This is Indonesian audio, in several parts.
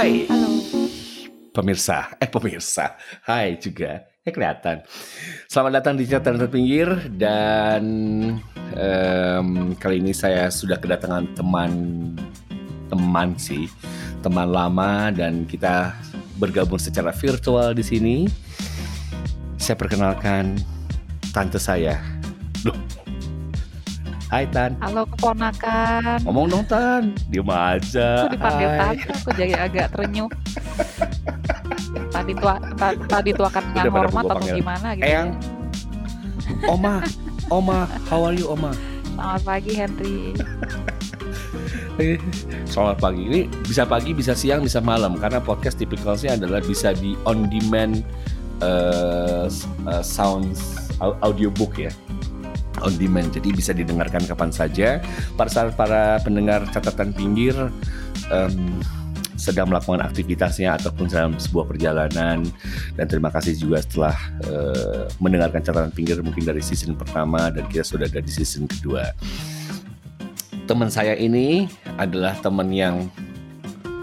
Hai Halo. pemirsa, eh pemirsa, hai juga, eh kelihatan. Selamat datang di catatan terpinggir dan em, kali ini saya sudah kedatangan teman teman sih, teman lama dan kita bergabung secara virtual di sini. Saya perkenalkan tante saya. Hai Tan, Halo keponakan. ngomong dong Tan, diem aja. Aku dipanggil Hai. tante, aku jadi agak terenyuh. Tadi tua, ta- tadi tuakan dengan Udah pada hormat atau panggil. gimana gitu. Eyang. ya. Oma, Oma, how are you Oma? Selamat pagi Henry. Eh, Selamat pagi. Ini bisa pagi, bisa siang, bisa malam karena podcast tipikalnya adalah bisa di on demand eh, s- eh, sounds au- audiobook ya. On demand. Jadi bisa didengarkan kapan saja. Para para pendengar catatan pinggir em, sedang melakukan aktivitasnya ataupun dalam sebuah perjalanan dan terima kasih juga setelah eh, mendengarkan catatan pinggir mungkin dari season pertama dan kita sudah ada di season kedua teman saya ini adalah teman yang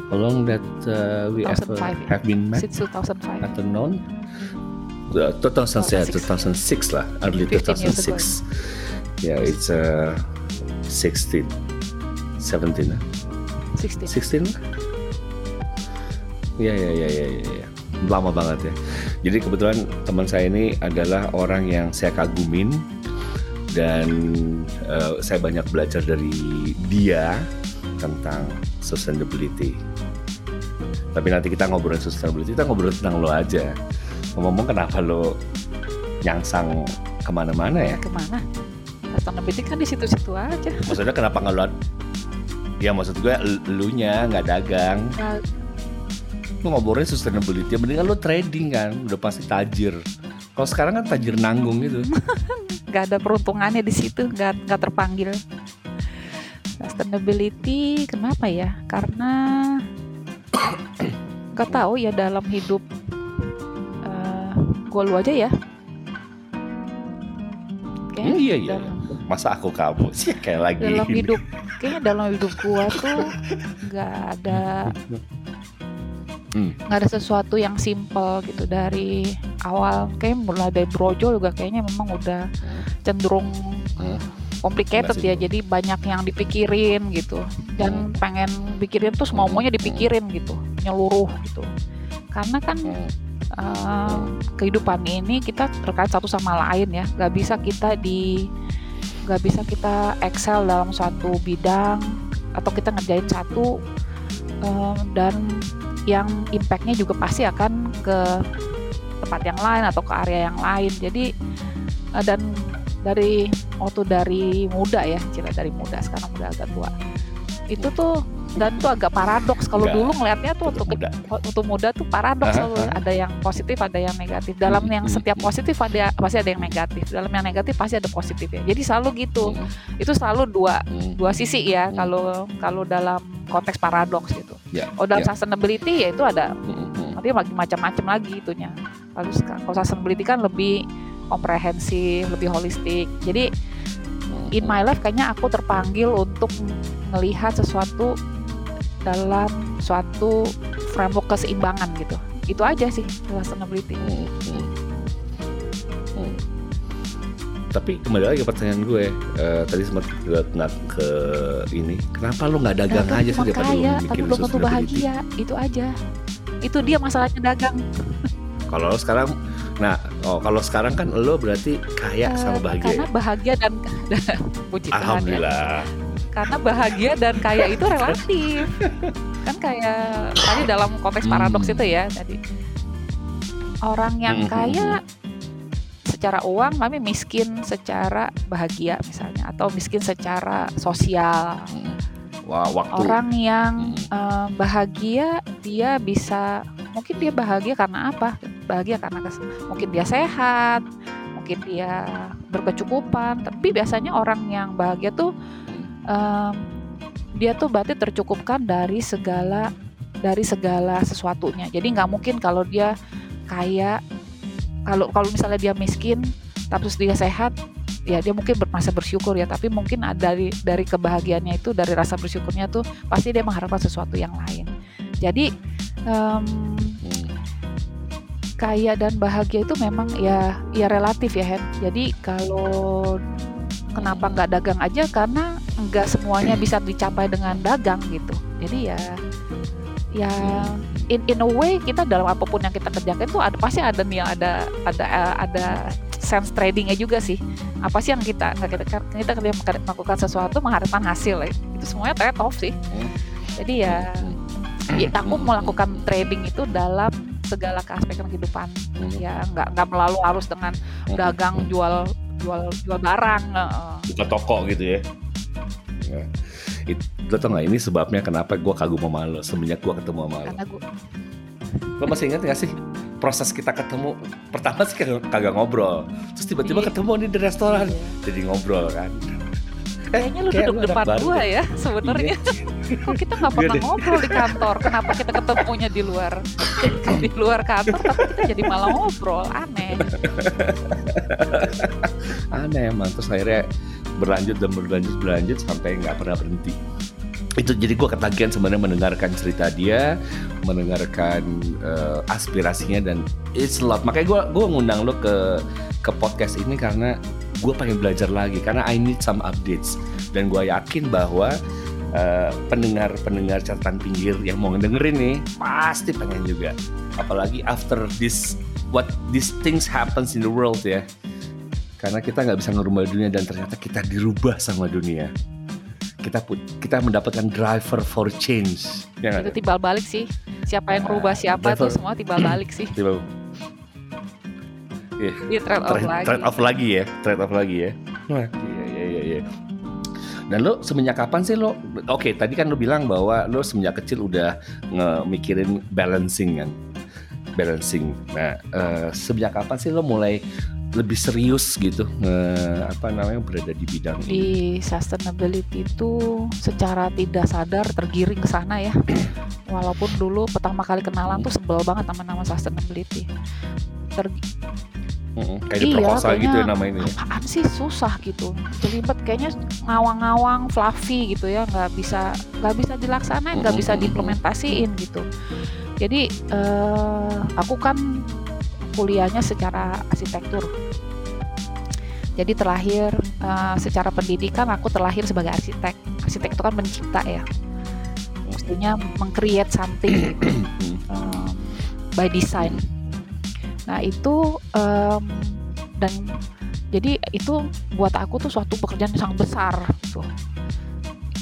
how long that uh, we ever 2005 have been met Since 2005. atau known Uh, 2000 ya, 2006 lah. Early 15 years 2006 yeah it's uh, 16 17 lah 16. 16 lah? Ya ya ya ya ya ya. lama banget ya. Jadi kebetulan teman saya ini adalah orang yang saya kagumin dan eh, saya banyak belajar dari dia tentang sustainability. Tapi nanti kita ngobrolin sustainability, kita ngobrol tentang lo aja. Ngomong kenapa lo nyangsang ke mana-mana ya? Ke mana? Sustainability kan di situ-situ aja. Maksudnya kenapa nggak lo? Ya maksud gue elunya nggak dagang. Ya, Lo ngobrolin sustainability, mendingan lo trading kan, udah pasti tajir. Kalau sekarang kan tajir nanggung gitu. nggak ada peruntungannya di situ, nggak nggak terpanggil. Sustainability kenapa ya? Karena nggak tahu ya dalam hidup gue lu aja ya. Oke. Hmm, iya iya. dalam, Masa aku kamu sih kayak lagi. dalam hidup kayaknya dalam hidup gua tuh nggak ada Hmm. nggak ada sesuatu yang simple gitu dari awal kayak mulai dari brojol juga kayaknya memang udah cenderung Hmm. complicated ya jadi banyak yang dipikirin gitu dan pengen pikirin tuh semua maunya dipikirin gitu nyeluruh gitu karena kan Hmm. Eh, kehidupan ini kita terkait satu sama lain ya. Nggak bisa kita di nggak bisa kita excel dalam suatu bidang atau kita ngerjain satu eh, dan yang impactnya juga pasti akan ke tempat yang lain atau ke area yang lain. Jadi eh, dan dari waktu dari muda ya cerita dari muda sekarang udah agak tua itu tuh dan tuh agak paradoks. Kalau dulu ngelihatnya tuh Untuk untuk muda. untuk muda tuh paradoks selalu. Aha. ada yang positif ada yang negatif. Dalam Hmm, yang hmm, setiap hmm. positif ada pasti ada yang negatif. Dalam yang negatif pasti ada positif ya jadi selalu gitu. Hmm. itu selalu dua dua sisi ya Hmm. kalau kalau dalam konteks paradoks gitu. Ya, oh dalam ya. sustainability ya itu ada. Hmm, nanti lagi macam-macam lagi itunya. Kalau kalau sustainability kan lebih komprehensif lebih holistik. Jadi in my life kayaknya aku terpanggil untuk melihat sesuatu dalam suatu framework keseimbangan gitu itu aja sih sustainability Hmm, hmm. Hmm. Tapi kembali lagi ke pertanyaan gue, eh, tadi sempat gue nggak ke ini, kenapa lu nggak dagang Dagang aja sih daripada kaya tapi mikirin belum tentu bahagia itu aja itu dia masalahnya dagang Kalau lo sekarang, nah, oh kalau sekarang kan lo berarti kaya Eh, sama bahagia. karena ya? bahagia dan puji Tuhan ya Alhamdulillah. Karena bahagia dan kaya itu relatif kan kayak tadi dalam konteks paradoks Hmm. itu ya tadi orang yang Hmm, kaya secara uang tapi miskin secara bahagia misalnya atau miskin secara sosial Hmm. Wah, waktu. orang yang Hmm. eh, bahagia dia bisa mungkin dia bahagia karena apa bahagia karena kes- mungkin dia sehat mungkin dia berkecukupan tapi biasanya orang yang bahagia tuh em, dia tuh berarti tercukupkan dari segala dari segala sesuatunya. Jadi nggak mungkin kalau dia kaya kalau kalau misalnya dia miskin tapi dia sehat ya dia mungkin merasa bersyukur ya. Tapi mungkin dari dari kebahagiaannya itu dari rasa bersyukurnya tuh pasti dia mengharapkan sesuatu yang lain. Jadi um, kaya dan bahagia itu memang ya ya relatif ya Hen. Jadi kalau kenapa nggak dagang aja? Karena nggak semuanya bisa dicapai dengan dagang gitu. Jadi ya ya in in a way kita dalam apa pun yang kita kerjakan itu ada pasti ada nih ada ada ada sense tradingnya juga sih. Apa sih yang kita kita kita, melakukan sesuatu mengharapkan hasil ya. Itu semuanya trade off sih. Jadi ya, ya aku melakukan trading itu dalam segala keaspekan kehidupan ya nggak nggak melalui harus dengan dagang jual jual jual barang buka toko gitu ya, ya. It, lo tau gak ini sebabnya kenapa gue kagum sama lo semenjak gue ketemu sama lo lo masih ingat gak sih proses kita ketemu pertama sih kagak, kagak ngobrol terus tiba-tiba iya. ketemu nih di restoran iya. jadi ngobrol kan Kayaknya lu duduk depan gua ya sebenarnya. Iya. Kok kita nggak pernah ngobrol di kantor? Kenapa kita ketemunya di luar di luar kantor tapi kita jadi malah ngobrol? Aneh. Aneh emang terus akhirnya berlanjut dan berlanjut berlanjut sampai nggak pernah berhenti. Itu jadi gue ketagihan sebenarnya mendengarkan cerita dia mendengarkan uh, aspirasinya dan it's a lot makanya gue gue ngundang lo ke ke podcast ini karena gue pengen belajar lagi karena I need some updates. Dan gue yakin bahwa uh, pendengar-pendengar catatan pinggir yang mau ngedengerin nih pasti pengen juga. Apalagi after this what these things happens in the world ya karena kita nggak bisa ngerubah dunia dan ternyata kita dirubah sama dunia kita put, kita mendapatkan driver for change ya itu timbal balik sih siapa yang rubah siapa driver, tuh semua timbal balik sih timbal yeah. Iya, trade off trade, lagi. Trade off lagi ya, trade off lagi ya. Iya iya iya iya. Dan lo semenjak kapan sih lo? Oke, okay, tadi kan lo bilang bahwa lo semenjak kecil udah ngemikirin balancing kan, balancing. Nah, uh, semenjak kapan sih lo mulai lebih serius gitu nge, apa namanya berada di bidang di ini. sustainability itu secara tidak sadar tergiring ke sana ya walaupun dulu pertama kali kenalan tuh sebel banget sama nama sustainability Ter, Hmm, kayak iya, diperkosa gitu ya nama ini. Apaan sih susah gitu. Jelibet kayaknya ngawang-ngawang fluffy gitu ya, nggak bisa nggak bisa dilaksanain, nggak bisa diimplementasiin gitu. Jadi uh, aku kan kuliahnya secara arsitektur. Jadi terlahir uh, secara pendidikan aku terlahir sebagai arsitek. Arsitek itu kan mencipta ya. Maksudnya mengcreate something uh, by design Nah itu um, dan jadi itu buat aku tuh suatu pekerjaan yang sangat besar gitu.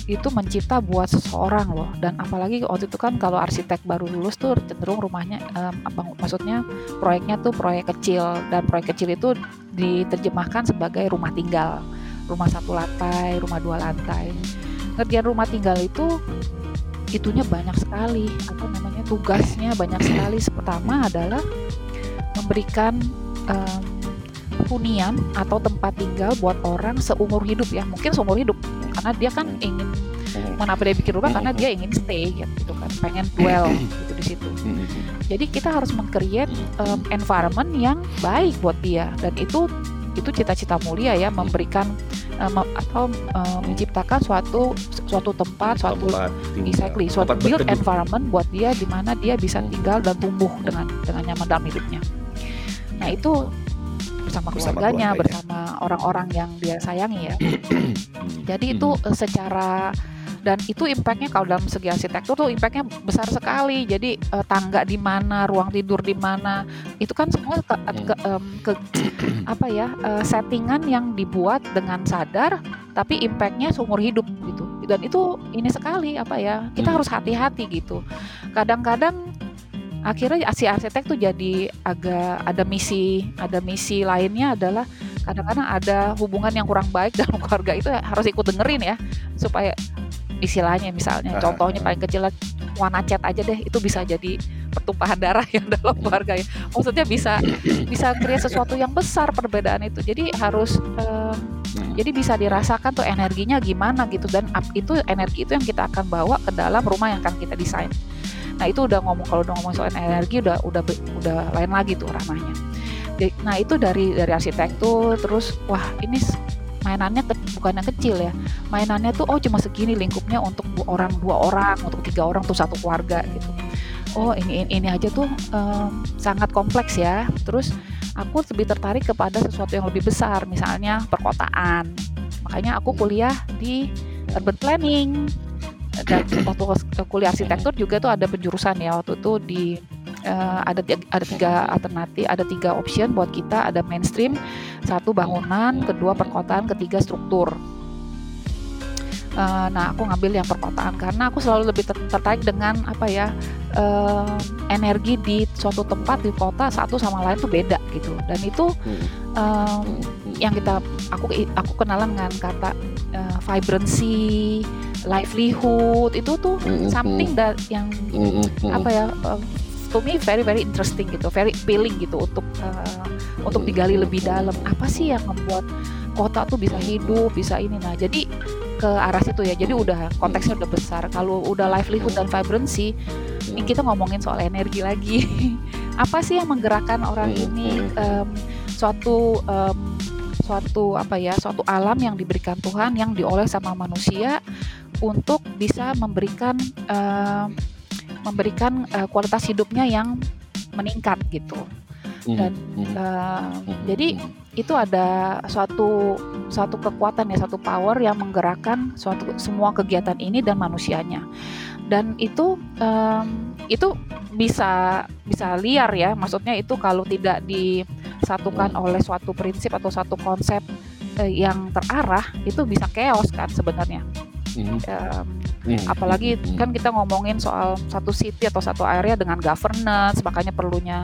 Itu mencipta buat seseorang loh. Dan apalagi waktu itu kan kalau arsitek baru lulus tuh cenderung rumahnya um, apa maksudnya proyeknya tuh proyek kecil. Dan proyek kecil itu diterjemahkan sebagai rumah tinggal, rumah satu lantai, rumah dua lantai. Ngerjain rumah tinggal itu itunya banyak sekali. Apa namanya tugasnya banyak sekali. Pertama adalah memberikan um, hunian atau tempat tinggal buat orang seumur hidup ya. Mungkin seumur hidup karena dia kan ingin kenapa dia bikin rumah karena dia ingin stay gitu kan. Pengen dwell gitu di situ. Jadi kita harus mengcreate um, environment yang baik buat dia. Dan itu itu cita-cita mulia ya memberikan um, atau um, menciptakan suatu suatu tempat suatu exactly suatu build environment buat dia di mana dia bisa tinggal dan tumbuh dengan dengan nyaman dalam hidupnya. Nah itu bersama, bersama keluarganya, keluarga, bersama orang-orang yang dia sayangi ya. Jadi itu hmm. eh, secara dan itu impactnya kalau dalam segi arsitektur tuh impactnya besar sekali jadi uh, tangga di mana ruang tidur di mana itu kan semua ke, ke, um, ke apa ya uh, settingan yang dibuat dengan sadar tapi impactnya seumur hidup gitu dan itu ini sekali apa ya kita hmm. harus hati-hati gitu kadang-kadang akhirnya si arsitek tuh jadi agak ada misi ada misi lainnya adalah kadang-kadang ada hubungan yang kurang baik dalam keluarga itu harus ikut dengerin ya supaya istilahnya misalnya contohnya paling kecil warna cat aja deh itu bisa jadi pertumpahan darah yang dalam keluarga ya. Maksudnya bisa bisa create sesuatu yang besar perbedaan itu. Jadi harus um, jadi bisa dirasakan tuh energinya gimana gitu dan itu energi itu yang kita akan bawa ke dalam rumah yang akan kita desain Nah itu udah ngomong kalau udah ngomong soal energi udah udah udah lain lagi tuh ranahnya. Nah itu dari dari arsitektur terus wah ini mainannya ke, bukan yang kecil ya. Mainannya tuh oh cuma segini lingkupnya untuk orang dua orang untuk tiga orang tuh satu keluarga gitu. Oh ini ini aja tuh um, sangat kompleks ya. Terus aku lebih tertarik kepada sesuatu yang lebih besar misalnya perkotaan. Makanya aku kuliah di urban planning dan waktu kuliah arsitektur juga tuh ada penjurusan ya waktu itu di uh, ada ada tiga alternatif ada tiga option buat kita ada mainstream satu bangunan kedua perkotaan ketiga struktur. Uh, nah aku ngambil yang perkotaan karena aku selalu lebih tertarik dengan apa ya uh, energi di suatu tempat di kota satu sama lain tuh beda gitu. Dan itu um, yang kita aku aku kenalan dengan kata uh, vibrancy livelihood itu tuh mm-hmm. something that yang mm-hmm. apa ya uh, to me very very interesting gitu very appealing gitu untuk uh, untuk digali lebih dalam. Apa sih yang membuat kota tuh bisa hidup bisa ini? Nah jadi ke arah situ ya. Jadi udah konteksnya udah besar. Kalau udah livelihood dan vibrancy ini kita ngomongin soal energi lagi. Apa sih yang menggerakkan orang ini? Um, suatu um, suatu apa ya suatu alam yang diberikan Tuhan yang diolah sama manusia untuk bisa memberikan uh, memberikan uh, kualitas hidupnya yang meningkat gitu. Hmm, dan uh, jadi itu ada suatu suatu kekuatan ya satu power yang menggerakkan suatu semua kegiatan ini dan manusianya. Dan itu um, itu bisa bisa liar ya maksudnya itu kalau tidak disatukan oleh suatu prinsip atau satu konsep uh, yang terarah itu bisa chaos kan sebenarnya Mm. Um, mm. Apalagi mm. kan kita ngomongin soal satu city atau satu area dengan governance, makanya perlunya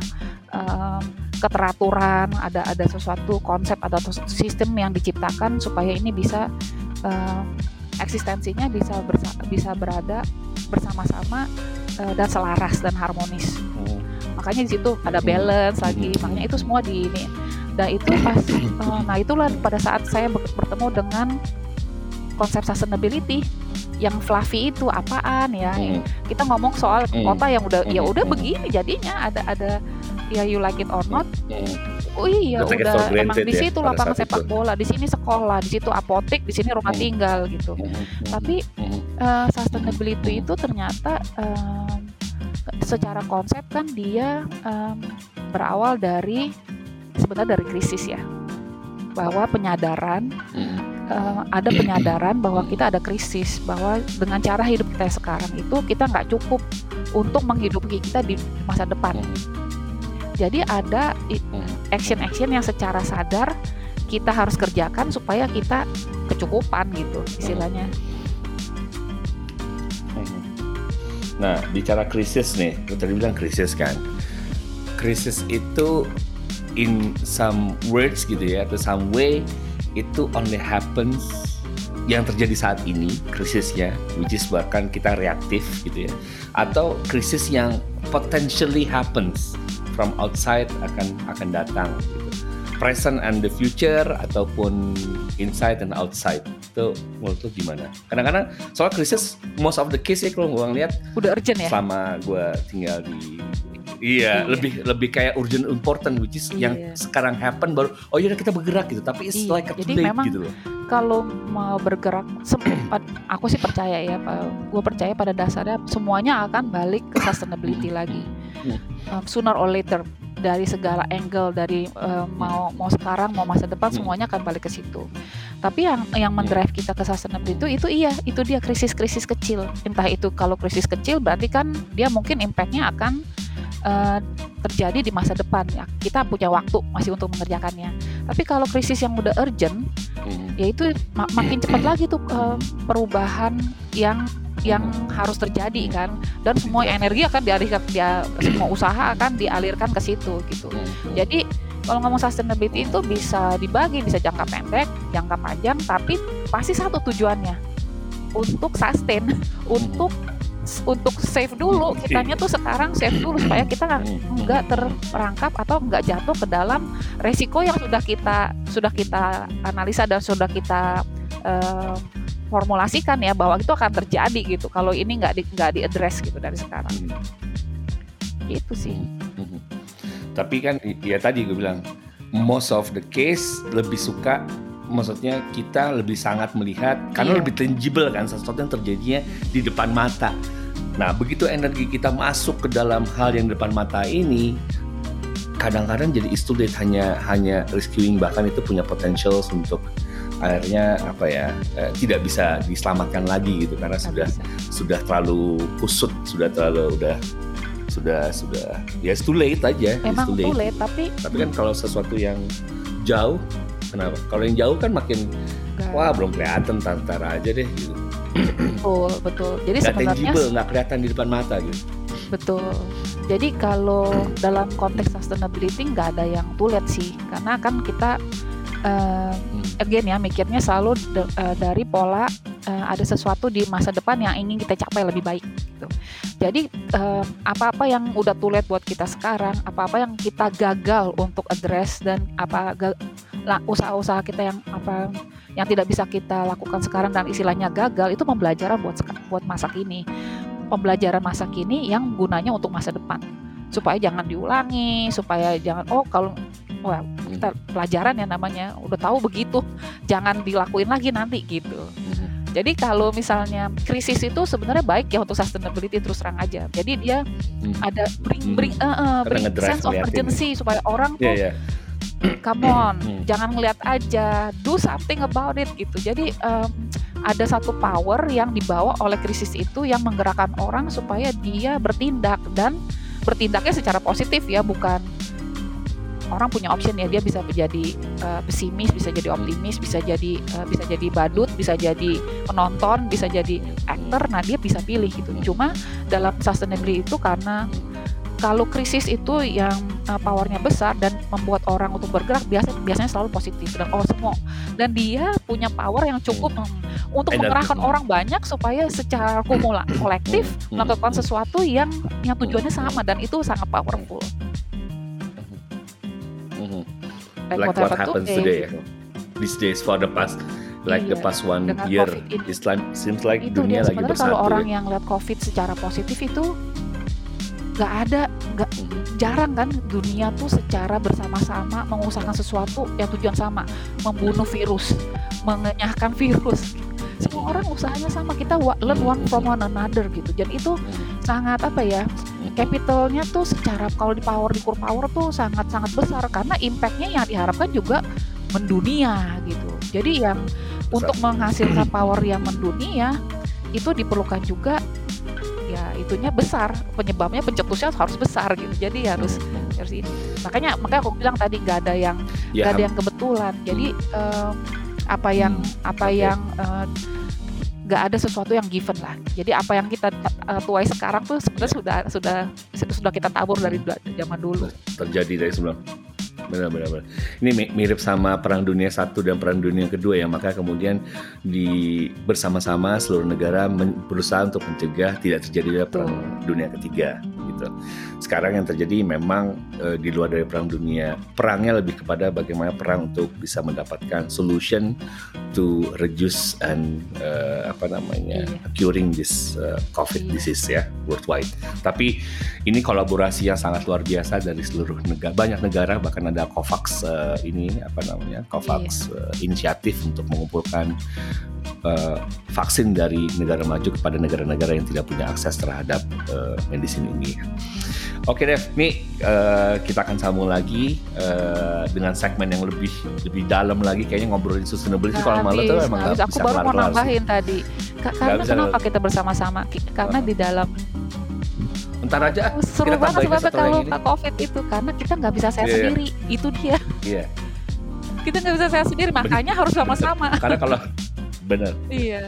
um, keteraturan, ada ada sesuatu konsep ada sistem yang diciptakan supaya ini bisa um, eksistensinya bisa bersa bisa berada bersama-sama uh, dan selaras dan harmonis. Mm. Makanya di situ ada balance lagi, makanya itu semua di ini. Dan itu pas, uh, nah itulah pada saat saya bertemu dengan konsep sustainability yang fluffy itu apaan ya hmm. kita ngomong soal hmm. kota yang udah ya udah hmm. begini jadinya ada ada ya you like it or not hmm. Oh iya Let's udah emang di ya, situ ya, lapangan sepak itu. bola, di sini sekolah, di situ apotek, di sini rumah hmm. tinggal gitu. Hmm. Tapi uh, sustainability itu ternyata um, secara konsep kan dia um, berawal dari sebenarnya dari krisis ya, bahwa penyadaran uh, ada penyadaran bahwa kita ada krisis bahwa dengan cara hidup kita sekarang itu kita nggak cukup untuk menghidupi kita di masa depan. Jadi ada action-action yang secara sadar kita harus kerjakan supaya kita kecukupan gitu istilahnya. Nah, bicara krisis nih, tadi bilang krisis kan. Krisis itu in some words gitu ya, atau some way itu only happens yang terjadi saat ini krisisnya which is bahkan kita reaktif gitu ya. Atau krisis yang potentially happens from outside akan akan datang gitu. present and the future ataupun inside and outside itu menurut lu gimana? Kadang-kadang soal krisis most of the case ya kalau gue ngeliat udah urgent ya. Selama gue tinggal di iya, lebih lebih kayak urgent important which is iya. yang sekarang happen baru oh iya kita bergerak gitu, tapi it's iya. like a Jadi memang gitu loh. Kalau mau bergerak sempat aku sih percaya ya, gue percaya pada dasarnya semuanya akan balik ke sustainability lagi. Um, sooner or later dari segala angle dari uh, mau mau sekarang mau masa depan semuanya akan balik ke situ. Tapi yang yang mendrive kita ke sustainability itu itu iya itu dia krisis-krisis kecil. Entah itu kalau krisis kecil berarti kan dia mungkin impactnya akan uh, terjadi di masa depan ya. Kita punya waktu masih untuk mengerjakannya. Tapi kalau krisis yang udah urgent hmm. ya itu mak makin cepat lagi tuh uh, perubahan yang yang harus terjadi kan. Dan semua energi akan dialihkan dia semua usaha akan dialirkan ke situ gitu. Hmm. jadi kalau ngomong sustainability itu bisa dibagi bisa jangka pendek jangka panjang tapi pasti satu tujuannya. Untuk sustain untuk untuk save dulu kitanya tuh sekarang save dulu supaya kita nggak terperangkap atau nggak jatuh ke dalam resiko yang sudah kita sudah kita analisa dan sudah kita uh, formulasikan ya bahwa itu akan terjadi gitu kalau ini nggak di nggak di address gitu dari sekarang. Itu sih. Tapi kan ya tadi gue bilang most of the case lebih suka maksudnya kita lebih sangat melihat karena yeah. lebih tangible kan sesuatu yang terjadinya di depan mata. Nah, begitu energi kita masuk ke dalam hal yang depan mata ini, kadang-kadang jadi is too late hanya hanya rescuing bahkan itu punya potential untuk akhirnya apa ya eh, tidak bisa diselamatkan lagi gitu karena Nggak sudah bisa. sudah terlalu kusut sudah terlalu udah sudah sudah ya it's too late aja Emang too late. sulit tapi tapi kan kalau sesuatu yang jauh kenapa kalau yang jauh kan makin nggak- wah belum kelihatan tantar aja deh gitu betul betul. Jadi nggak sebenarnya tangible nggak kelihatan di depan mata gitu Betul. Jadi kalau dalam konteks sustainability nggak ada yang tulet sih, karena kan kita eh, again ya mikirnya selalu de- eh, dari pola eh, ada sesuatu di masa depan yang ingin kita capai lebih baik. Gitu. Jadi eh, apa-apa yang udah tulet buat kita sekarang, apa-apa yang kita gagal untuk address dan apa usaha-usaha kita yang apa yang tidak bisa kita lakukan sekarang dan istilahnya gagal itu pembelajaran buat buat masa kini pembelajaran masa kini yang gunanya untuk masa depan supaya jangan diulangi supaya jangan oh kalau wah kita pelajaran ya namanya udah tahu begitu jangan dilakuin lagi nanti gitu jadi kalau misalnya krisis itu sebenarnya baik ya untuk sustainability terus terang aja jadi dia Hmm. ada bring Hmm. bring eh, Karena bring sense of ya. urgency supaya orang tuh Iya, iya. come on Hmm. jangan ngeliat aja. Do something about it gitu. Jadi em, ada satu power yang dibawa oleh krisis itu yang menggerakkan orang supaya dia bertindak. Dan bertindaknya secara positif ya bukan orang punya option ya dia bisa menjadi eh, pesimis bisa jadi optimis bisa jadi eh, bisa jadi badut bisa jadi penonton bisa jadi actor nah dia bisa pilih gitu. Cuma dalam sustainability itu karena kalau krisis itu yang uh, powernya besar dan membuat orang untuk bergerak biasa biasanya selalu positif dan oh semua dan dia punya power yang cukup untuk Energi. mengerahkan orang banyak supaya secara kumula kolektif Hmm. melakukan sesuatu yang yang tujuannya sama dan itu sangat powerful. Mhm. Like, like what happens today, today ya. these days for the past like the Iya, past one year like seems like itu dunia dia lagi sebenarnya bersatu kalau orang ya. yang lihat covid secara positif itu nggak ada nggak jarang kan dunia tuh secara bersama-sama mengusahakan sesuatu yang tujuan sama membunuh virus mengenyahkan virus. Semua orang usahanya sama kita learn one from one another gitu. Dan itu sangat apa ya capitalnya tuh secara kalau di power di core power tuh sangat sangat besar. Karena impactnya yang diharapkan juga mendunia gitu. Jadi yang untuk menghasilkan power yang mendunia itu diperlukan juga itunya besar penyebabnya pencetusnya harus besar gitu. Jadi harus Mhm. harus ini. Makanya makanya aku bilang tadi nggak ada yang ya. nggak ada yang kebetulan. Jadi em, apa yang apa oke. yang eh, nggak ada sesuatu yang given lah. Jadi apa yang kita eh, tuai sekarang tuh sebenarnya sudah sudah sudah kita tabur dari Hmm. da- zaman dulu. Terjadi dari sebelum benar benar benar. Ini mi- mirip sama Perang Dunia Satu dan Perang Dunia Kedua ya, maka kemudian di bersama-sama seluruh negara men- berusaha untuk mencegah tidak terjadi Perang Dunia Ketiga gitu. Sekarang yang terjadi memang eh, di luar dari Perang Dunia, perangnya lebih kepada bagaimana perang untuk bisa mendapatkan solution to reduce and eh, apa namanya Iya. curing this eh, COVID Iya. disease ya worldwide. Tapi ini kolaborasi yang sangat luar biasa dari seluruh negara banyak negara bahkan ada COVAX eh, ini apa namanya COVAX Iya. eh, inisiatif untuk mengumpulkan eh, vaksin dari negara maju kepada negara-negara yang tidak punya akses terhadap eh, medisin ini. Oke Dev, nih eh, kita akan sambung lagi eh, dengan segmen yang lebih lebih dalam lagi kayaknya ngobrolin sustainability Nggak kalau malu tuh emang habis. aku bisa baru mau sih. nambahin tadi Ka- karena bisa, kenapa kita bersama-sama karena di dalam Ntar aja, seru kita banget lagi kalau covid itu karena kita nggak bisa saya iya. sendiri itu dia iya. kita nggak bisa saya sendiri makanya harus sama-sama Karena kalau bener iya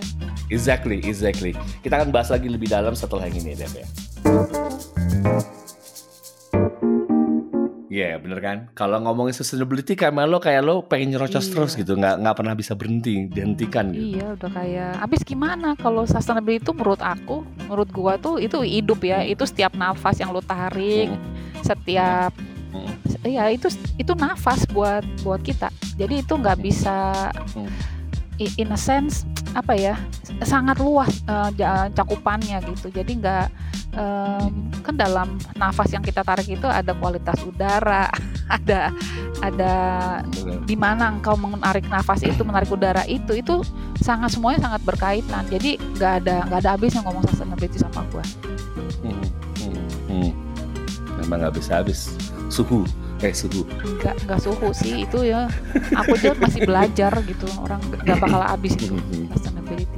Exactly, exactly. Kita akan bahas lagi lebih dalam setelah yang ini, Dev ya. Iya, bener kan? Kalau ngomongin sustainability kayak lo kayak lo pengen nyerocos Iya. terus gitu, nggak nggak pernah bisa berhenti, dihentikan gitu. Iya udah kayak Abis gimana kalau sustainability itu menurut aku Menurut gua tuh itu hidup ya Itu setiap nafas yang lu tarik Hmm. Setiap Hmm. Ya itu itu nafas buat buat kita Jadi itu nggak bisa Hmm in a sense apa ya sangat luas uh, cakupannya gitu. Jadi nggak um, kan dalam nafas yang kita tarik itu ada kualitas udara ada ada di mana engkau menarik nafas itu menarik udara itu itu sangat semuanya sangat berkaitan. Jadi nggak ada nggak ada habisnya ngomong sustainability sama gue hmm, hmm, hmm. memang nggak habis habis. Suhu kayak suhu. Nggak nggak suhu sih itu ya. Aku juga masih belajar gitu orang nggak bakal habis itu. Sustainability.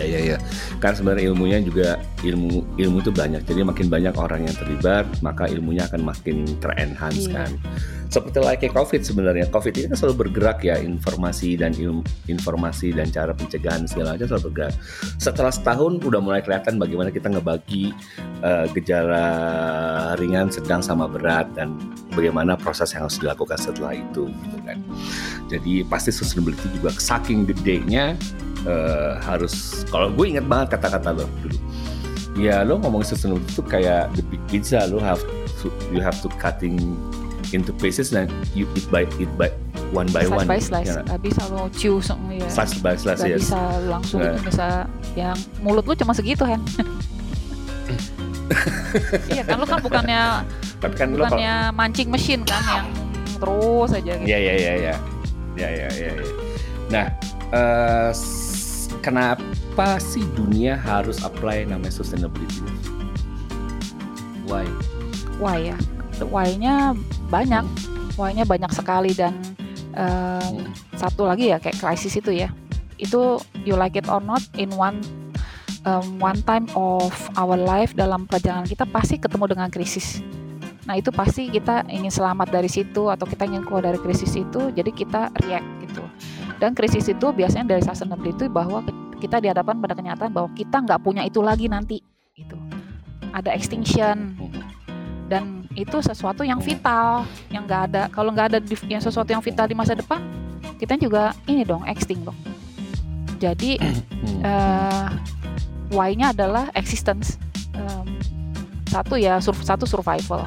Ya ya ya. Kan sebenarnya ilmunya juga ilmu ilmu itu banyak. Jadi makin banyak orang yang terlibat maka ilmunya akan makin terenhance Iya. kan. Seperti like kayak covid sebenarnya. Covid ini kan selalu bergerak ya informasi dan ilmu informasi dan cara pencegahan segala macam selalu bergerak. Setelah setahun udah mulai kelihatan bagaimana kita ngebagi eh, gejala ringan sedang sama berat dan bagaimana proses yang harus dilakukan setelah itu gitu kan. Jadi pasti sustainability juga saking gedenya eh, harus kalau gue inget banget kata-kata lo dulu. Ya lo ngomong sustainability itu kayak the big pizza lo have to, you have to cutting into pieces dan you eat by eat by one by slice one by slice. ya, bisa lo chew semua ya. Slice by slice nggak yes. bisa langsung itu bisa yang mulut lu cuma segitu Hen. Iya kan lu kan bukannya tapi kan lo kalau mancing mesin kan yang terus aja gitu. Ya ya ya ya ya ya ya, ya. nah s- kenapa sih dunia harus apply namanya sustainability? Why? Why ya? Why-nya banyak. Why-nya banyak sekali dan em, satu lagi ya kayak krisis itu ya. Itu you like it or not in one um, one time of our life dalam perjalanan kita pasti ketemu dengan krisis nah itu pasti kita ingin selamat dari situ atau kita ingin keluar dari krisis itu jadi kita react gitu. Dan krisis itu biasanya dari sustainability itu bahwa kita dihadapkan pada kenyataan bahwa kita nggak punya itu lagi nanti gitu. Ada extinction. Dan itu sesuatu yang vital yang nggak ada kalau nggak ada di- yang sesuatu yang vital di masa depan kita juga ini dong extinct dong. Jadi eh why-nya adalah existence. Em, satu ya sur- satu survival.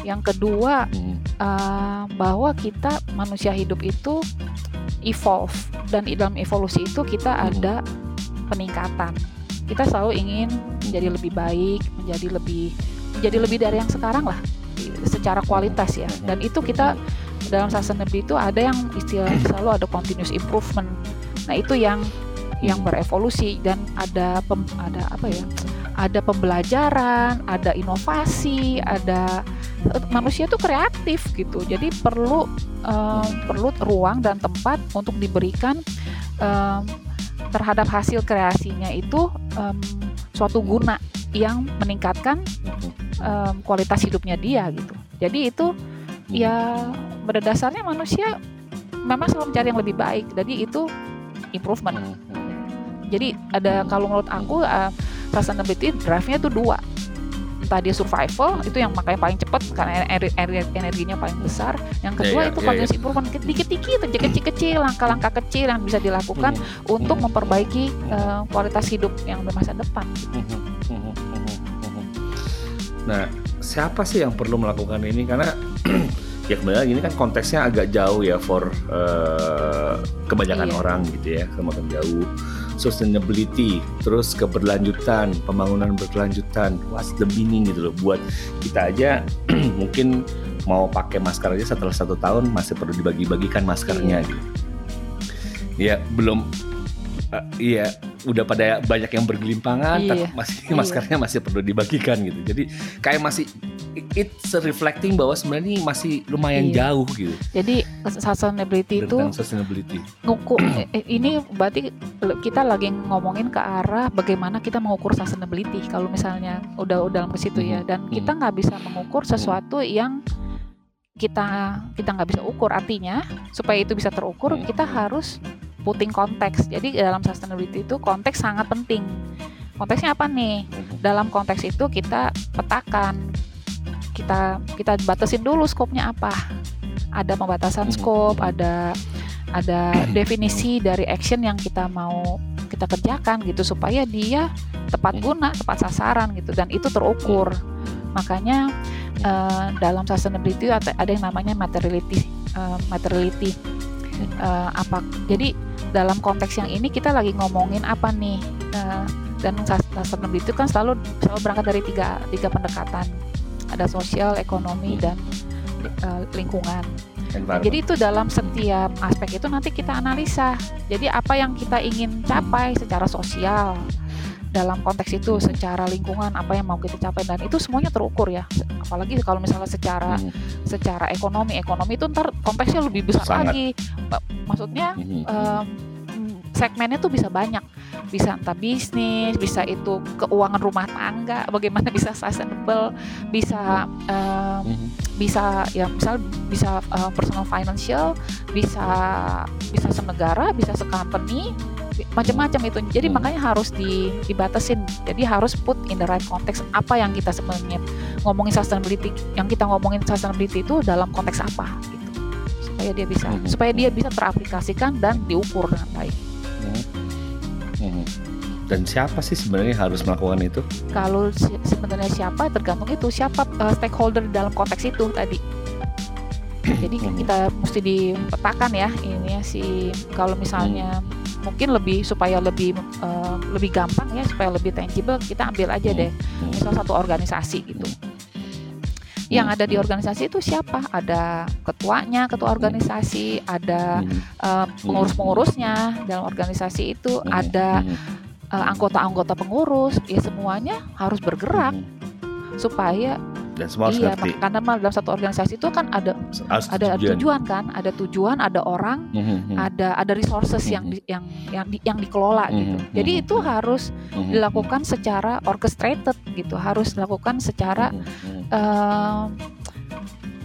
Yang kedua Hmm. eh, bahwa kita manusia hidup itu evolve. Dan dalam evolusi itu kita Hmm. ada peningkatan. Kita selalu ingin menjadi lebih baik menjadi lebih menjadi lebih dari yang sekarang lah secara kualitas ya. Dan itu kita dalam sustainability itu ada yang istilah selalu ada continuous improvement. Nah itu yang yang berevolusi dan ada pem, ada apa ya ada pembelajaran ada inovasi ada eh, manusia itu kreatif gitu. Jadi perlu em, perlu ruang dan tempat untuk diberikan em, terhadap hasil kreasinya itu em, suatu guna yang meningkatkan em, kualitas hidupnya dia gitu. Jadi itu ya pada dasarnya manusia memang selalu mencari yang lebih baik. Jadi itu improvement. Jadi ada kalau menurut aku uh, sustainability drive-nya tuh dua. Entah dia survival itu yang makanya paling cepat karena ener- ener- energinya paling besar. Yang kedua iya, itu iya, continuous improvement dikit-dikit aja kecil-kecil langkah-langkah kecil yang bisa dilakukan untuk memperbaiki uh, kualitas hidup yang di masa depan. Nah, siapa sih yang perlu melakukan ini? Karena ya kembali ini kan konteksnya agak jauh ya for eh, kebanyakan Iya. orang gitu ya, semakin jauh. Sustainability, terus keberlanjutan, pembangunan berkelanjutan, what's the meaning gitu loh. Buat kita aja mungkin mau pakai masker aja setelah satu tahun masih perlu dibagi-bagikan maskernya gitu. Ya belum eh, iya udah pada banyak yang bergelimpangan Iya. tapi masih Iya. maskernya masih perlu dibagikan gitu jadi kayak masih it's reflecting bahwa sebenarnya ini masih lumayan Iya. jauh gitu jadi sustainability itu sustainability ngukur eh, ini berarti kita lagi ngomongin ke arah bagaimana kita mengukur sustainability kalau misalnya udah udah dalam ke situ ya dan kita nggak bisa mengukur sesuatu yang kita kita nggak bisa ukur artinya supaya itu bisa terukur Hmm. kita harus putting konteks. Jadi dalam sustainability itu konteks sangat penting. Konteksnya apa nih? Dalam konteks itu kita petakan. Kita kita batasin dulu skopnya apa. Ada pembatasan Mhm. skop ada ada definisi dari action yang kita mau kita kerjakan gitu supaya dia tepat Mhm. guna tepat sasaran gitu dan itu terukur. Makanya eh, dalam sustainability ada, yang namanya materiality eh, materiality. Eh, apa jadi dalam konteks yang ini kita lagi ngomongin apa nih Eh, dan sustainability itu kan selalu selalu berangkat dari tiga tiga pendekatan ada sosial ekonomi Hmm. dan eh, lingkungan Environment. jadi itu dalam setiap aspek itu nanti kita analisa. Jadi apa yang kita ingin capai secara sosial, dalam konteks itu secara lingkungan apa yang mau kita capai dan itu semuanya terukur ya apalagi kalau misalnya secara hmm. secara ekonomi ekonomi itu ntar konteksnya lebih besar Sangat. lagi maksudnya hmm. um, segmennya tuh bisa banyak bisa entah bisnis bisa itu keuangan rumah tangga bagaimana bisa sustainable bisa um, bisa ya misal bisa uh, personal financial bisa bisa senegara bisa secompany macam-macam itu jadi hmm. makanya harus di, dibatasin jadi harus put in the right context apa yang kita sebenarnya ngomongin sustainability yang kita ngomongin sustainability itu dalam konteks apa gitu supaya dia bisa hmm. supaya dia bisa teraplikasikan dan diukur dengan baik. Hmm. dan siapa sih sebenarnya harus melakukan itu kalau si, sebenarnya siapa tergantung itu siapa uh, stakeholder dalam konteks itu tadi jadi hmm. kita mesti dipetakan ya ini ya si kalau misalnya hmm mungkin lebih supaya lebih uh, lebih gampang ya supaya lebih tangible kita ambil aja deh hmm. misal satu organisasi gitu yang hmm. ada di organisasi itu siapa? Ada ketuanya ketua organisasi ada uh, pengurus-pengurusnya. Dalam organisasi itu ada uh, anggota-anggota pengurus. Ya semuanya harus bergerak supaya dan semua iya, ngerti. karena dalam satu organisasi itu kan ada As ada tujuan. tujuan kan, ada tujuan, ada orang, mm -hmm. ada ada resources mm -hmm. yang di, yang yang di, yang dikelola mm -hmm. gitu. Jadi itu harus mm -hmm. dilakukan secara orchestrated gitu, harus dilakukan secara mm -hmm. uh,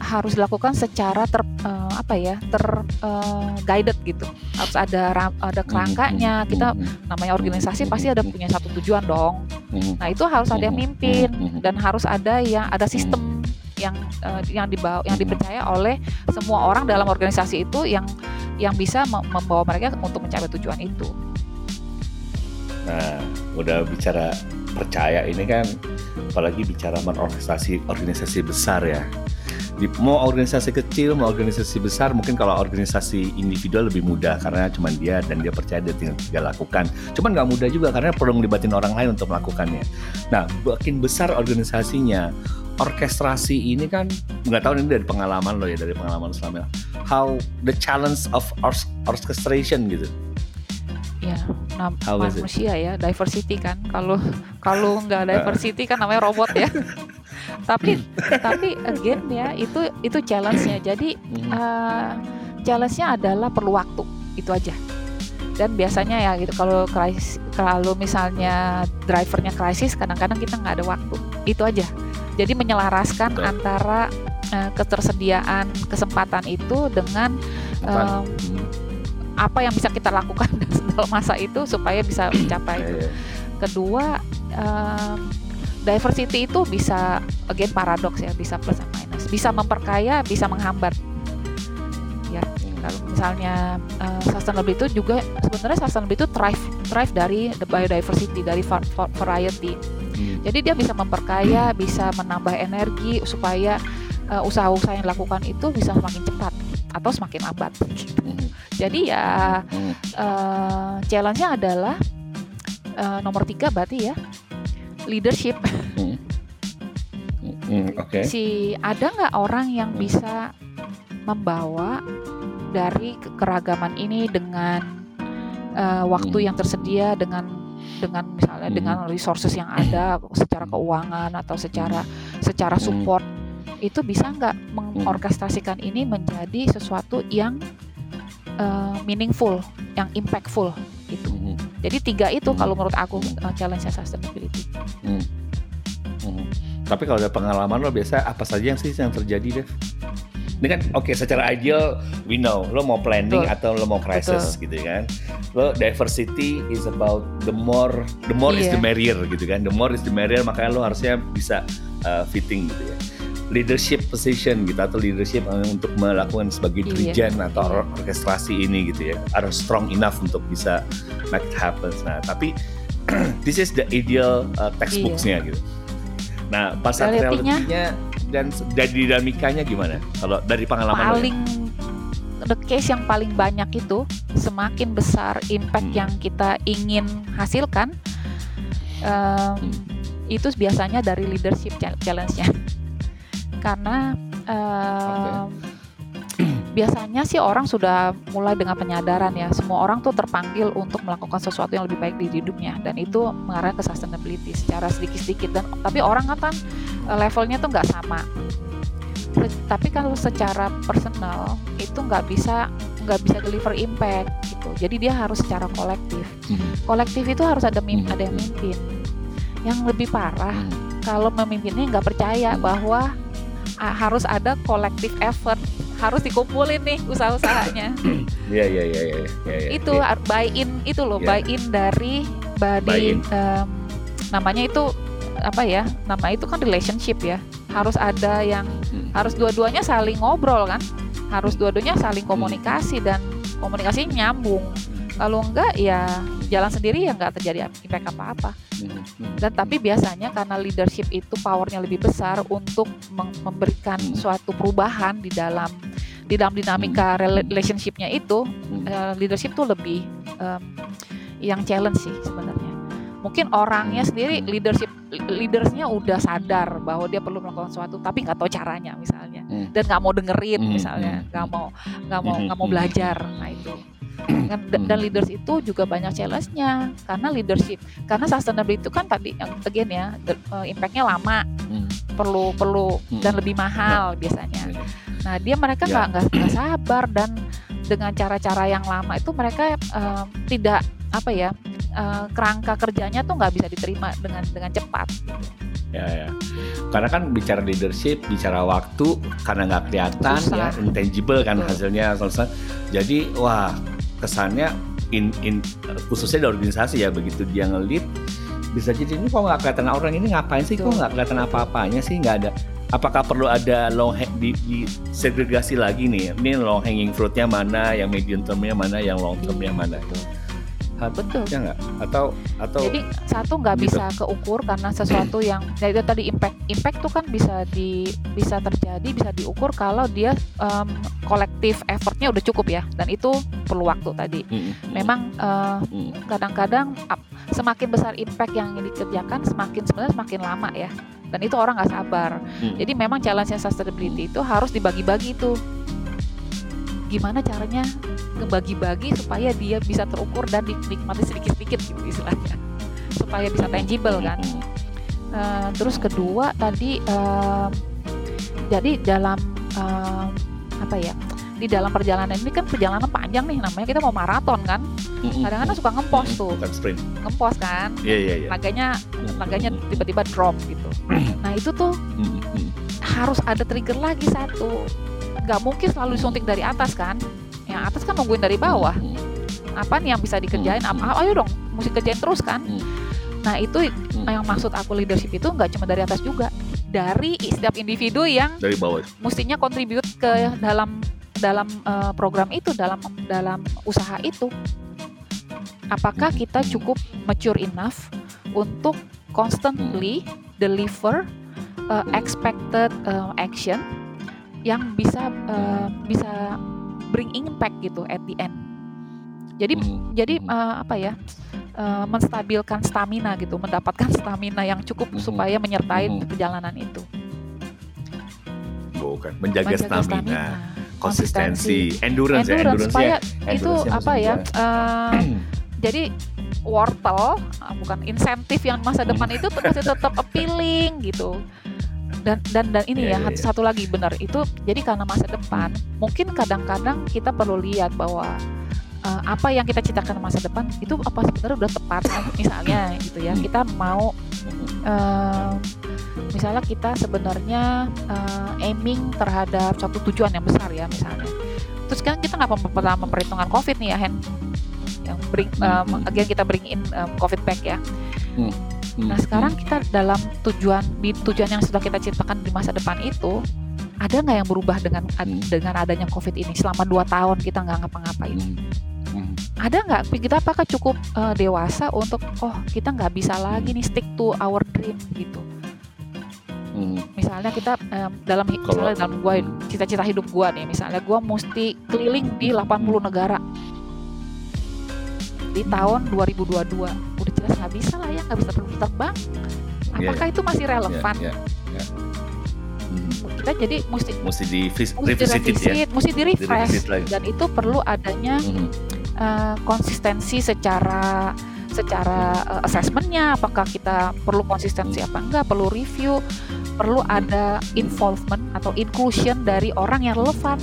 harus dilakukan secara ter uh, apa ya ter uh, guided gitu. Harus ada ada kerangkanya kita namanya organisasi pasti ada punya satu tujuan dong. Nah itu harus ada yang mimpin dan harus ada yang ada sistem yang uh, yang dibawa yang dipercaya oleh semua orang dalam organisasi itu yang yang bisa membawa mereka untuk mencapai tujuan itu. Nah udah bicara percaya ini kan apalagi bicara organisasi organisasi besar ya di, mau organisasi kecil mau organisasi besar mungkin kalau organisasi individual lebih mudah karena cuma dia dan dia percaya dia tinggal, tinggal lakukan. Cuman nggak mudah juga karena perlu melibatin orang lain untuk melakukannya. Nah makin besar organisasinya orkestrasi ini kan nggak tahu ini dari pengalaman lo ya dari pengalaman selama how the challenge of orchestration gitu. Ya nam manusia ya diversity kan. Kalau kalau nggak diversity kan namanya robot ya tapi tapi again ya itu itu challenge-nya. Jadi uh, challenge-nya adalah perlu waktu. Itu aja. Dan biasanya ya gitu kalau krisis kalau misalnya drivernya krisis kadang-kadang kita nggak ada waktu. Itu aja. Jadi menyelaraskan Betul. antara uh, ketersediaan kesempatan itu dengan um, apa yang bisa kita lakukan dalam masa itu supaya bisa mencapai itu iya, iya. kedua um, diversity itu bisa again paradoks ya bisa plus dan minus. Bisa memperkaya bisa menghambat. Ya kalau misalnya uh, sustainable itu juga sebenarnya sustainable itu thrive thrive dari the biodiversity dari variety. Hmm. jadi dia bisa memperkaya bisa menambah energi supaya uh, usaha-usaha yang dilakukan itu bisa semakin cepat atau semakin lambat. Hmm. jadi ya uh, challenge-nya adalah uh, nomor tiga berarti ya leadership. Hmm. Hmm, Oke. Okay. Si ada nggak orang yang hmm. bisa membawa dari keragaman ini dengan uh, waktu hmm. yang tersedia dengan dengan misalnya hmm. dengan resources yang ada secara keuangan atau secara secara hmm. support hmm. itu bisa nggak mengorkestrasikan ini menjadi sesuatu yang uh, meaningful, yang impactful. Jadi tiga itu hmm. kalau menurut aku uh, challenge sustainability. Hmm. Hmm. Tapi kalau ada pengalaman lo biasa apa saja yang sih yang terjadi deh? Ini kan oke okay, secara ideal we know lo mau planning Betul. atau lo mau crisis Betul. gitu kan. Lo diversity is about the more the more yeah. is the iya. merrier gitu kan. The more is the merrier makanya lo harusnya bisa uh, fitting gitu ya leadership position gitu atau leadership uh, untuk melakukan sebagai iya. dirijen iya. atau orkestrasi ini gitu ya harus strong enough untuk bisa make it happen. Nah tapi this is the ideal uh, textbooksnya iya. gitu. Nah pasar realitinya dan dari dinamikanya gimana? Kalau dari pengalaman paling ya? the case yang paling banyak itu semakin besar impact hmm. yang kita ingin hasilkan um, hmm. itu biasanya dari leadership challenge-nya karena um, okay. biasanya sih orang sudah mulai dengan penyadaran ya semua orang tuh terpanggil untuk melakukan sesuatu yang lebih baik di hidupnya dan itu mengarah ke sustainability secara sedikit-sedikit dan tapi orang kan eh, levelnya tuh nggak sama tapi kalau secara personal itu nggak bisa nggak bisa deliver impact gitu jadi dia harus secara kolektif hmm. kolektif itu harus ada mim hmm. ada yang mimpin yang lebih parah hmm. kalau memimpinnya nggak percaya bahwa uh, harus ada kolektif effort harus dikumpulin nih usaha-usahanya. Iya iya iya iya. Ya, ya, itu ya. buy in itu loh ya. buy in dari body um, namanya itu apa ya? Nama itu kan relationship ya. Harus ada yang hmm. harus dua-duanya saling ngobrol kan. Harus dua-duanya saling komunikasi hmm. dan komunikasi nyambung. Kalau enggak ya jalan sendiri ya nggak terjadi impact apa-apa. Dan tapi biasanya karena leadership itu powernya lebih besar untuk memberikan suatu perubahan di dalam di dalam dinamika relationshipnya itu uh, leadership tuh lebih um, yang challenge sih sebenarnya. Mungkin orangnya sendiri leadership leadersnya udah sadar bahwa dia perlu melakukan sesuatu tapi nggak tahu caranya misalnya. Hmm. dan nggak mau dengerin hmm, misalnya hmm, nggak mau nggak mau nggak mau belajar. Nah itu dan, dan leaders itu juga banyak challenge-nya. Karena leadership karena sustainability itu kan tadi yang again ya uh, impactnya lama. Perlu perlu dan lebih mahal biasanya. Nah dia mereka nggak ya. nggak sabar dan dengan cara-cara yang lama itu mereka uh, tidak apa ya uh, kerangka kerjanya tuh nggak bisa diterima dengan dengan cepat. Ya ya. Karena kan bicara leadership bicara waktu karena nggak kelihatan Susah. ya intangible kan Betul. hasilnya selesai jadi wah kesannya in, in khususnya di organisasi ya begitu dia ngelit bisa jadi ini kok nggak kelihatan orang ini ngapain sih? Kok nggak kelihatan apa-apanya sih? Nggak ada apakah perlu ada long di, di segregasi lagi nih? Ini long hanging fruitnya mana? Yang medium termnya mana? Yang long termnya mana betul ya nggak atau atau jadi satu nggak gitu. bisa keukur karena sesuatu yang ya itu tadi impact impact tuh kan bisa di bisa terjadi bisa diukur kalau dia um, kolektif effortnya udah cukup ya dan itu perlu waktu tadi mm-hmm. memang uh, mm-hmm. kadang-kadang uh, semakin besar impact yang dikerjakan semakin sebenarnya semakin lama ya dan itu orang nggak sabar mm. jadi memang challenge sustainability itu harus dibagi-bagi itu gimana caranya ngebagi-bagi supaya dia bisa terukur dan dinikmati sedikit-sedikit gitu istilahnya. Supaya bisa tangible kan? Uh, terus kedua tadi uh, jadi dalam uh, apa ya di dalam perjalanan ini kan perjalanan panjang nih namanya kita mau maraton kan? Kadang-kadang suka ngempos tuh. Sprint. Ngempos kan? Yeah, yeah, yeah. naganya naganya tiba-tiba drop gitu. Nah itu tuh harus ada trigger lagi satu nggak mungkin selalu disuntik dari atas kan? Yang atas kan nungguin dari bawah. Apa nih yang bisa dikerjain? Apa? Ayo dong mesti kerjain terus kan? Nah itu yang maksud aku leadership itu nggak cuma dari atas juga. Dari setiap individu yang dari bawah. mestinya contribute ke dalam dalam uh, program itu dalam dalam usaha itu. Apakah kita cukup mature enough untuk constantly deliver uh, expected uh, action yang bisa uh, bisa bring impact gitu at the end. Jadi hmm. jadi uh, apa ya? Uh, menstabilkan stamina gitu, mendapatkan stamina yang cukup hmm. supaya menyertai hmm. perjalanan itu. Bukan, menjaga, menjaga stamina. stamina konsistensi, endurance, endurance ya, endurance supaya endurance itu apa ya? Uh, jadi wortel bukan insentif yang masa depan itu masih tetap appealing gitu dan dan dan ini yeah, ya yeah, yeah. satu lagi benar. Itu jadi karena masa depan mungkin kadang-kadang kita perlu lihat bahwa uh, apa yang kita ciptakan masa depan itu apa sebenarnya udah tepat misalnya gitu ya. Kita mau uh, misalnya kita sebenarnya uh, aiming terhadap satu tujuan yang besar ya misalnya. Terus kan kita nggak pernah memperhitungkan covid nih ya Hen yang bring um, again kita bring in um, covid back ya. Hmm. Nah hmm. sekarang kita dalam tujuan di tujuan yang sudah kita ciptakan di masa depan itu ada nggak yang berubah dengan hmm. dengan adanya COVID ini selama dua tahun kita nggak ngapa-ngapain? Hmm. Ada nggak kita apakah cukup uh, dewasa untuk oh kita nggak bisa lagi nih stick to our dream gitu? Hmm. Misalnya kita um, dalam misalnya dalam gua cita-cita hidup gua nih, misalnya gua mesti keliling di 80 negara di tahun 2022 udah jelas nggak bisa lah ya nggak bisa terbang iya, apakah yeah. itu masih relevan yeah, yeah, yeah. kita jadi mesti mesti di mesti revisited ya. mesti di refresh lagi. dan itu perlu adanya Mhm. eh, konsistensi secara secara eh, assessmentnya apakah kita perlu konsistensi apa enggak perlu review perlu ada involvement atau inclusion dari orang yang relevan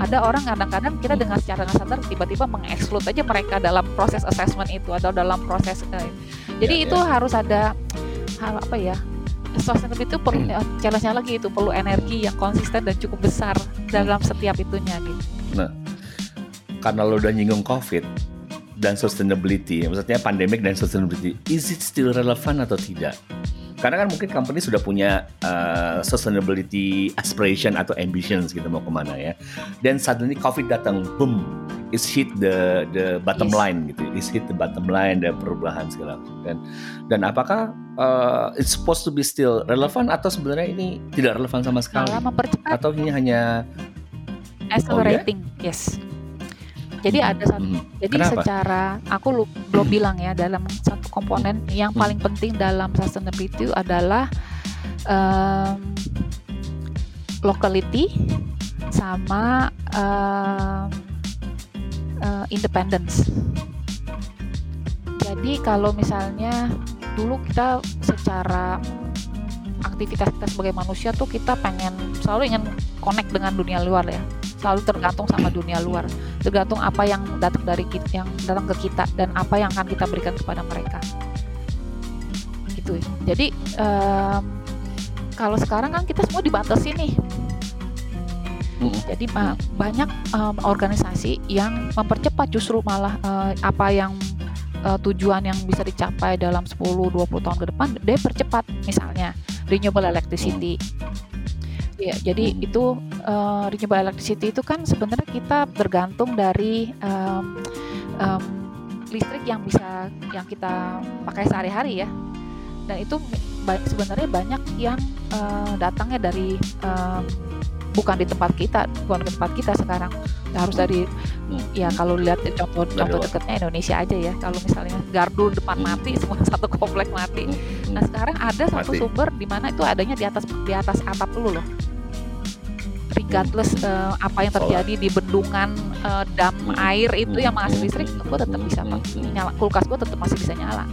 ada orang kadang-kadang kita dengan secara nggak sadar tiba-tiba mengeksklud aja mereka dalam proses assessment itu atau dalam proses eh, jadi Ya, itu harus ada hal apa ya sustainability itu perlu Hmm. eh, challenge-nya lagi itu perlu energi yang konsisten dan cukup besar dalam setiap itunya gitu Karena lo udah nyinggung COVID dan sustainability, maksudnya pandemic dan sustainability, is it still relevant atau tidak? Karena kan mungkin company sudah punya uh, sustainability aspiration atau ambitions gitu mau ke mana ya. Dan suddenly COVID datang, boom, is hit the the bottom Yes. line gitu, is hit the bottom line dan perubahan segala macam. Dan dan apakah uh, it's supposed to be still relevant atau sebenarnya ini tidak relevan sama sekali? malah mempercepat Atau ini hanya accelerating yes jadi ada satu Mhm. jadi Kenapa? secara aku lu- belum bilang ya dalam satu komponen yang Hmm. paling penting dalam sustainability itu adalah em, locality sama em, eh, independence jadi kalau misalnya dulu kita secara aktivitas kita sebagai manusia tuh kita pengen selalu ingin connect dengan dunia luar ya selalu tergantung sama dunia luar. Tergantung apa yang datang dari kita yang datang ke kita dan apa yang akan kita berikan kepada mereka. Gitu ya. jadi em, kalau sekarang kan kita semua dibatasi nih. Jadi banyak em, organisasi yang mempercepat justru malah eh, apa yang eh, tujuan yang bisa dicapai dalam 10-20 tahun ke depan dia percepat. Misalnya renewable electricity ya jadi Hmm. itu eh, renewable electricity itu kan sebenarnya kita bergantung dari em, em, listrik yang bisa yang kita pakai sehari-hari ya dan itu ba- sebenarnya banyak yang eh, datangnya dari em, bukan di tempat kita bukan di tempat kita sekarang harus dari ya kalau lihat contoh Dari contoh luar. dekatnya Indonesia aja ya kalau misalnya gardu depan Hmm. mati semua satu komplek mati Mhm. nah sekarang ada satu Mati. sumber di mana itu adanya di atas di atas atap dulu loh regardless eh, apa yang terjadi di bendungan eh, dam Hmm. air itu yang menghasilkan Hmm. listrik gue tetap bisa Hmm. Nyala kulkas gue tetap masih bisa nyala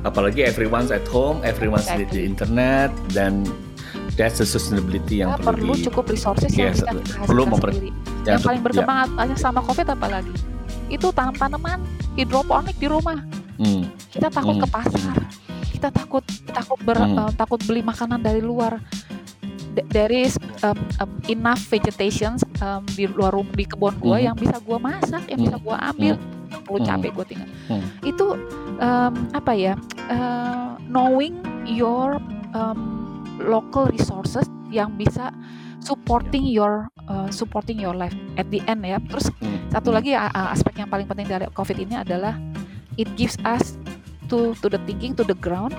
apalagi everyone's at home, everyone's Exactly. di internet dan that's the sustainability yang perlu, perlu di cukup resources yang Yes, bisa perlu kita hasilkan memper- sendiri yang yang paling berkembang aja sama covid apa lagi itu tanam-tanaman hidroponik di rumah ya. Hmm, kita takut Hmm. ke pasar kita takut takut ber, Hmm. eh, takut beli makanan dari luar there is um, um, enough vegetation um, di luar rum- di kebun gua Hmm. yang bisa gua masak yang bisa gua ambil nggak perlu Hmm. capek gua tinggal Hmm. itu um, apa ya uh, knowing your um, local resources yang bisa supporting your uh, supporting your life at the end ya terus hmm, satu hmm. lagi a- aspek yang paling penting dari COVID ini adalah it gives us to to the thinking to the ground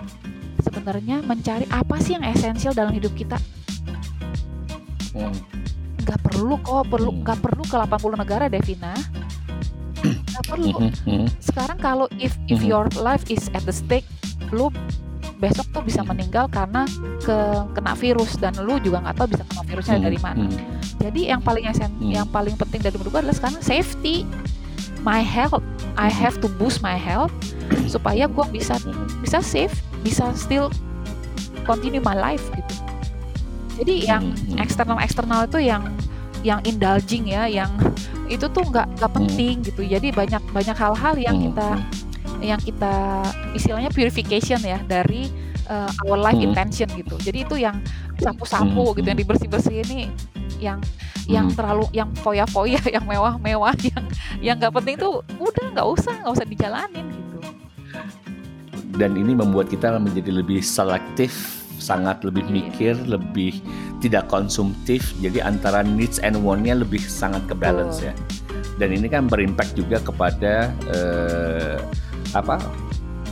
sebenarnya mencari apa sih yang esensial dalam hidup kita Hmm. nggak perlu kok perlu Hmm. nggak perlu ke 80 negara Devina nggak perlu Mhm, mhm. sekarang kalau if if your life is at the stake lu besok tuh bisa Hmm. meninggal karena ke kena virus dan lu juga nggak tahu bisa kena virusnya Hmm, dari mana hmm. jadi yang paling esen, Hmm. yang paling penting dari menurut gue adalah sekarang safety my health I Hmm. have to boost my health supaya gue bisa bisa safe bisa still continue my life gitu jadi yang Hmm, hmm. eksternal eksternal itu yang yang indulging ya yang itu tuh nggak nggak penting gitu jadi banyak banyak hal-hal yang Hmm, kita yang kita istilahnya purification ya dari uh, our life Hmm. intention gitu jadi itu yang sapu-sapu Hmm, gitu yang hmm. dibersih-bersih ini yang yang Hmm. terlalu yang foya-foya yang mewah-mewah yang yang nggak penting tuh udah nggak usah nggak usah dijalanin gitu dan ini membuat kita menjadi lebih selektif sangat lebih Iya. mikir lebih tidak konsumtif jadi antara needs and want-nya lebih sangat ke balance Betul. ya dan ini kan berimpact juga kepada eh, apa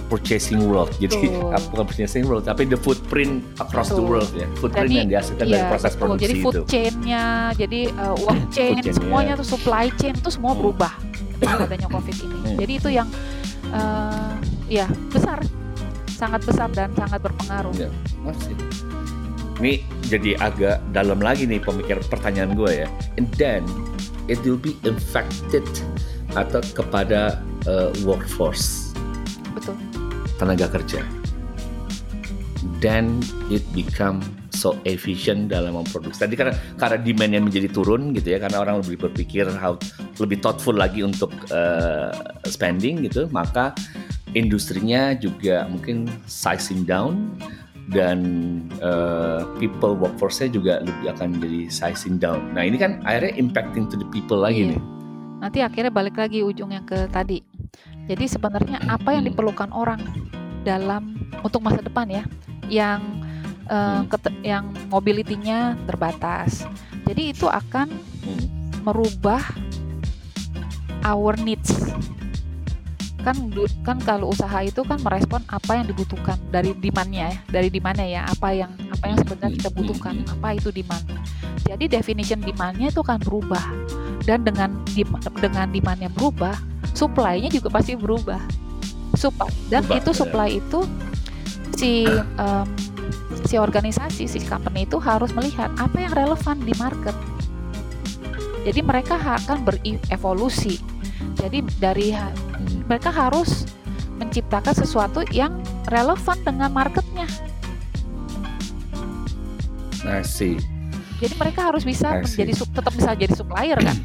purchasing world jadi bukan purchasing world tapi the footprint across the Betul. world ya footprint Jadi, yang dihasilkan dari Iya, proses betul. produksi jadi food itu chain-nya jadi uh, work chain chain-nya. semuanya tuh supply chain itu semua Hmm. berubah dengan adanya covid ini Hmm. jadi itu yang uh, ya besar sangat besar dan sangat berpengaruh Ya, masih. Ini jadi agak dalam lagi nih pemikir pertanyaan gue ya. And then it will be infected atau kepada uh, workforce betul tenaga kerja. Then it become so efficient dalam memproduksi. Tadi karena karena demandnya menjadi turun gitu ya, karena orang lebih berpikir how lebih thoughtful lagi untuk uh, spending gitu, maka industrinya juga mungkin sizing down dan uh, people workforce-nya juga lebih akan jadi sizing down. Nah ini kan akhirnya impacting to the people lagi Iya. nih. nanti akhirnya balik lagi ujungnya ke tadi jadi sebenarnya apa yang diperlukan orang dalam untuk masa depan ya yang Hmm. kete- yang mobility-nya terbatas jadi itu akan Hmm. merubah our needs kan kan kalau usaha itu kan merespon apa yang dibutuhkan dari demand-nya ya dari demand-nya ya apa yang apa yang sebenarnya kita butuhkan apa itu demand. Jadi definition demand-nya itu akan berubah. Dan dengan dengan demand-nya berubah supply-nya juga pasti berubah. Supply dan Berubah, itu benar. supply itu si em, si organisasi si company itu harus melihat apa yang relevan di market. Jadi mereka akan berevolusi jadi dari Hmm. mereka harus menciptakan sesuatu yang relevan dengan marketnya I see. jadi mereka harus bisa menjadi tetap bisa jadi supplier kan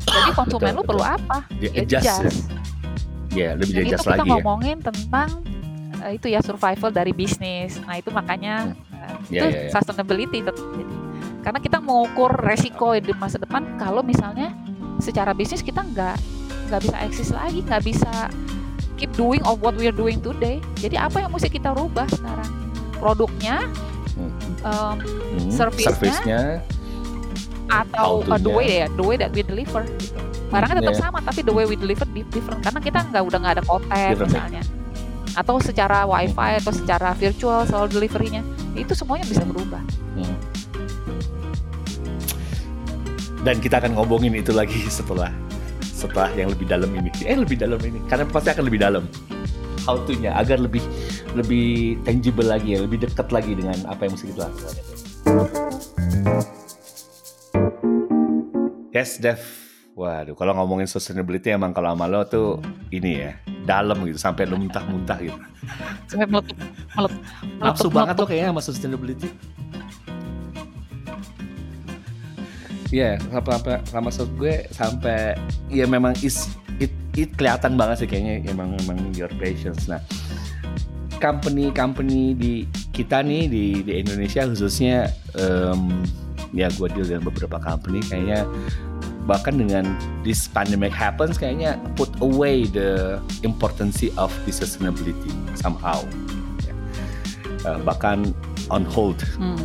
jadi konsumen Betul, lu perlu betul. apa Dia Ya, adjust ya. adjust. Ya, lebih Dan di itu adjust kita lagi ya. ngomongin tentang eh, itu ya survival dari bisnis. Nah itu makanya eh, Ya, itu ya, ya. sustainability. tet- Jadi, karena kita mengukur resiko di masa depan kalau misalnya secara bisnis kita nggak nggak bisa eksis lagi, nggak bisa keep doing of what we are doing today. Jadi apa yang mesti kita rubah sekarang? Produknya, Hmm. em, Hmm, service-nya, service-nya, atau uh, the way ya, the way that we deliver. Gitu. Barangnya tetap Yeah. sama, tapi the way we deliver di- different karena kita nggak udah nggak ada konten ya. misalnya, atau secara wifi atau secara virtual selalu deliverynya itu semuanya bisa berubah. Hmm. Dan kita akan ngomongin itu lagi setelah setelah yang lebih dalam ini. Eh lebih dalam ini, karena pasti akan lebih dalam. How to-nya agar lebih lebih tangible lagi ya, lebih dekat lagi dengan apa yang mesti kita lakukan. Yes, Dev. Waduh, kalau ngomongin sustainability emang kalau sama lo tuh ini ya, dalam gitu sampai lo muntah-muntah gitu. Sampai meletup, meletup, Nafsu meletup, banget tuh kayaknya sama sustainability. Iya, apa sama maksud gue sampai ya memang is it, it kelihatan banget sih kayaknya emang memang your passions. Nah, company company di kita nih di di Indonesia khususnya em, ya gue deal dengan beberapa company kayaknya bahkan dengan this pandemic happens kayaknya put away the importance of the sustainability somehow. Eh, bahkan on hold Hmm.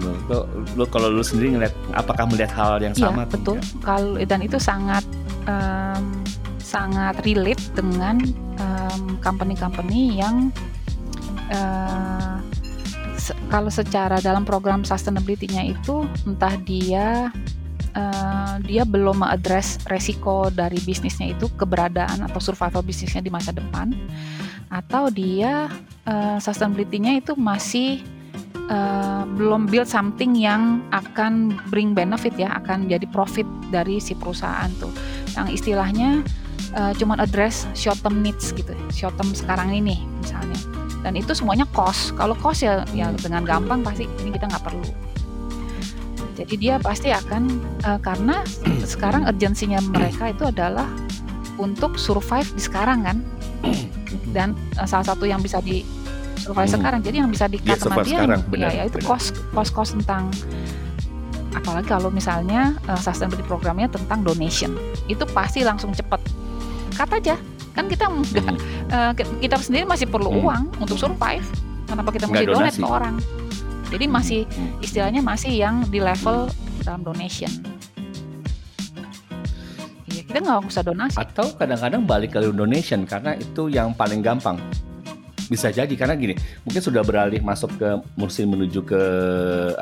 Lo, lo kalau lu sendiri ngeliat apakah melihat hal yang Iya sama? atau betul. Kalau dan itu sangat em, sangat relate dengan em, company-company yang eh, se- kalau secara dalam program sustainability-nya itu entah dia eh, dia belum mengadres resiko dari bisnisnya itu keberadaan atau survival bisnisnya di masa depan atau dia eh, sustainability-nya itu masih eh, belum build something yang akan bring benefit ya, akan jadi profit dari si perusahaan tuh. Yang istilahnya eh, cuman address short term needs gitu, short term sekarang ini misalnya. Dan itu semuanya cost. Kalau cost ya, ya Hmm. dengan gampang pasti ini kita nggak perlu. Jadi dia pasti akan eh, karena sekarang urgensinya mereka itu adalah untuk survive di sekarang kan. Dan eh, salah satu yang bisa di survive Hmm. sekarang. Jadi yang bisa di Dia sama survive dia sekarang, ya, benar, ya itu benar. cost cost cost tentang apalagi kalau misalnya eh, sustainability programnya tentang donation itu pasti langsung cepet kata aja kan kita Hmm. ki- kita sendiri masih perlu Hmm. uang untuk survive kenapa kita mesti donate ke orang jadi masih Hmm. istilahnya masih yang di level dalam donation Iya, kita nggak usah donasi Atau kadang-kadang balik ke donation karena itu yang paling gampang. Bisa jadi. Karena gini, mungkin sudah beralih masuk ke musim menuju ke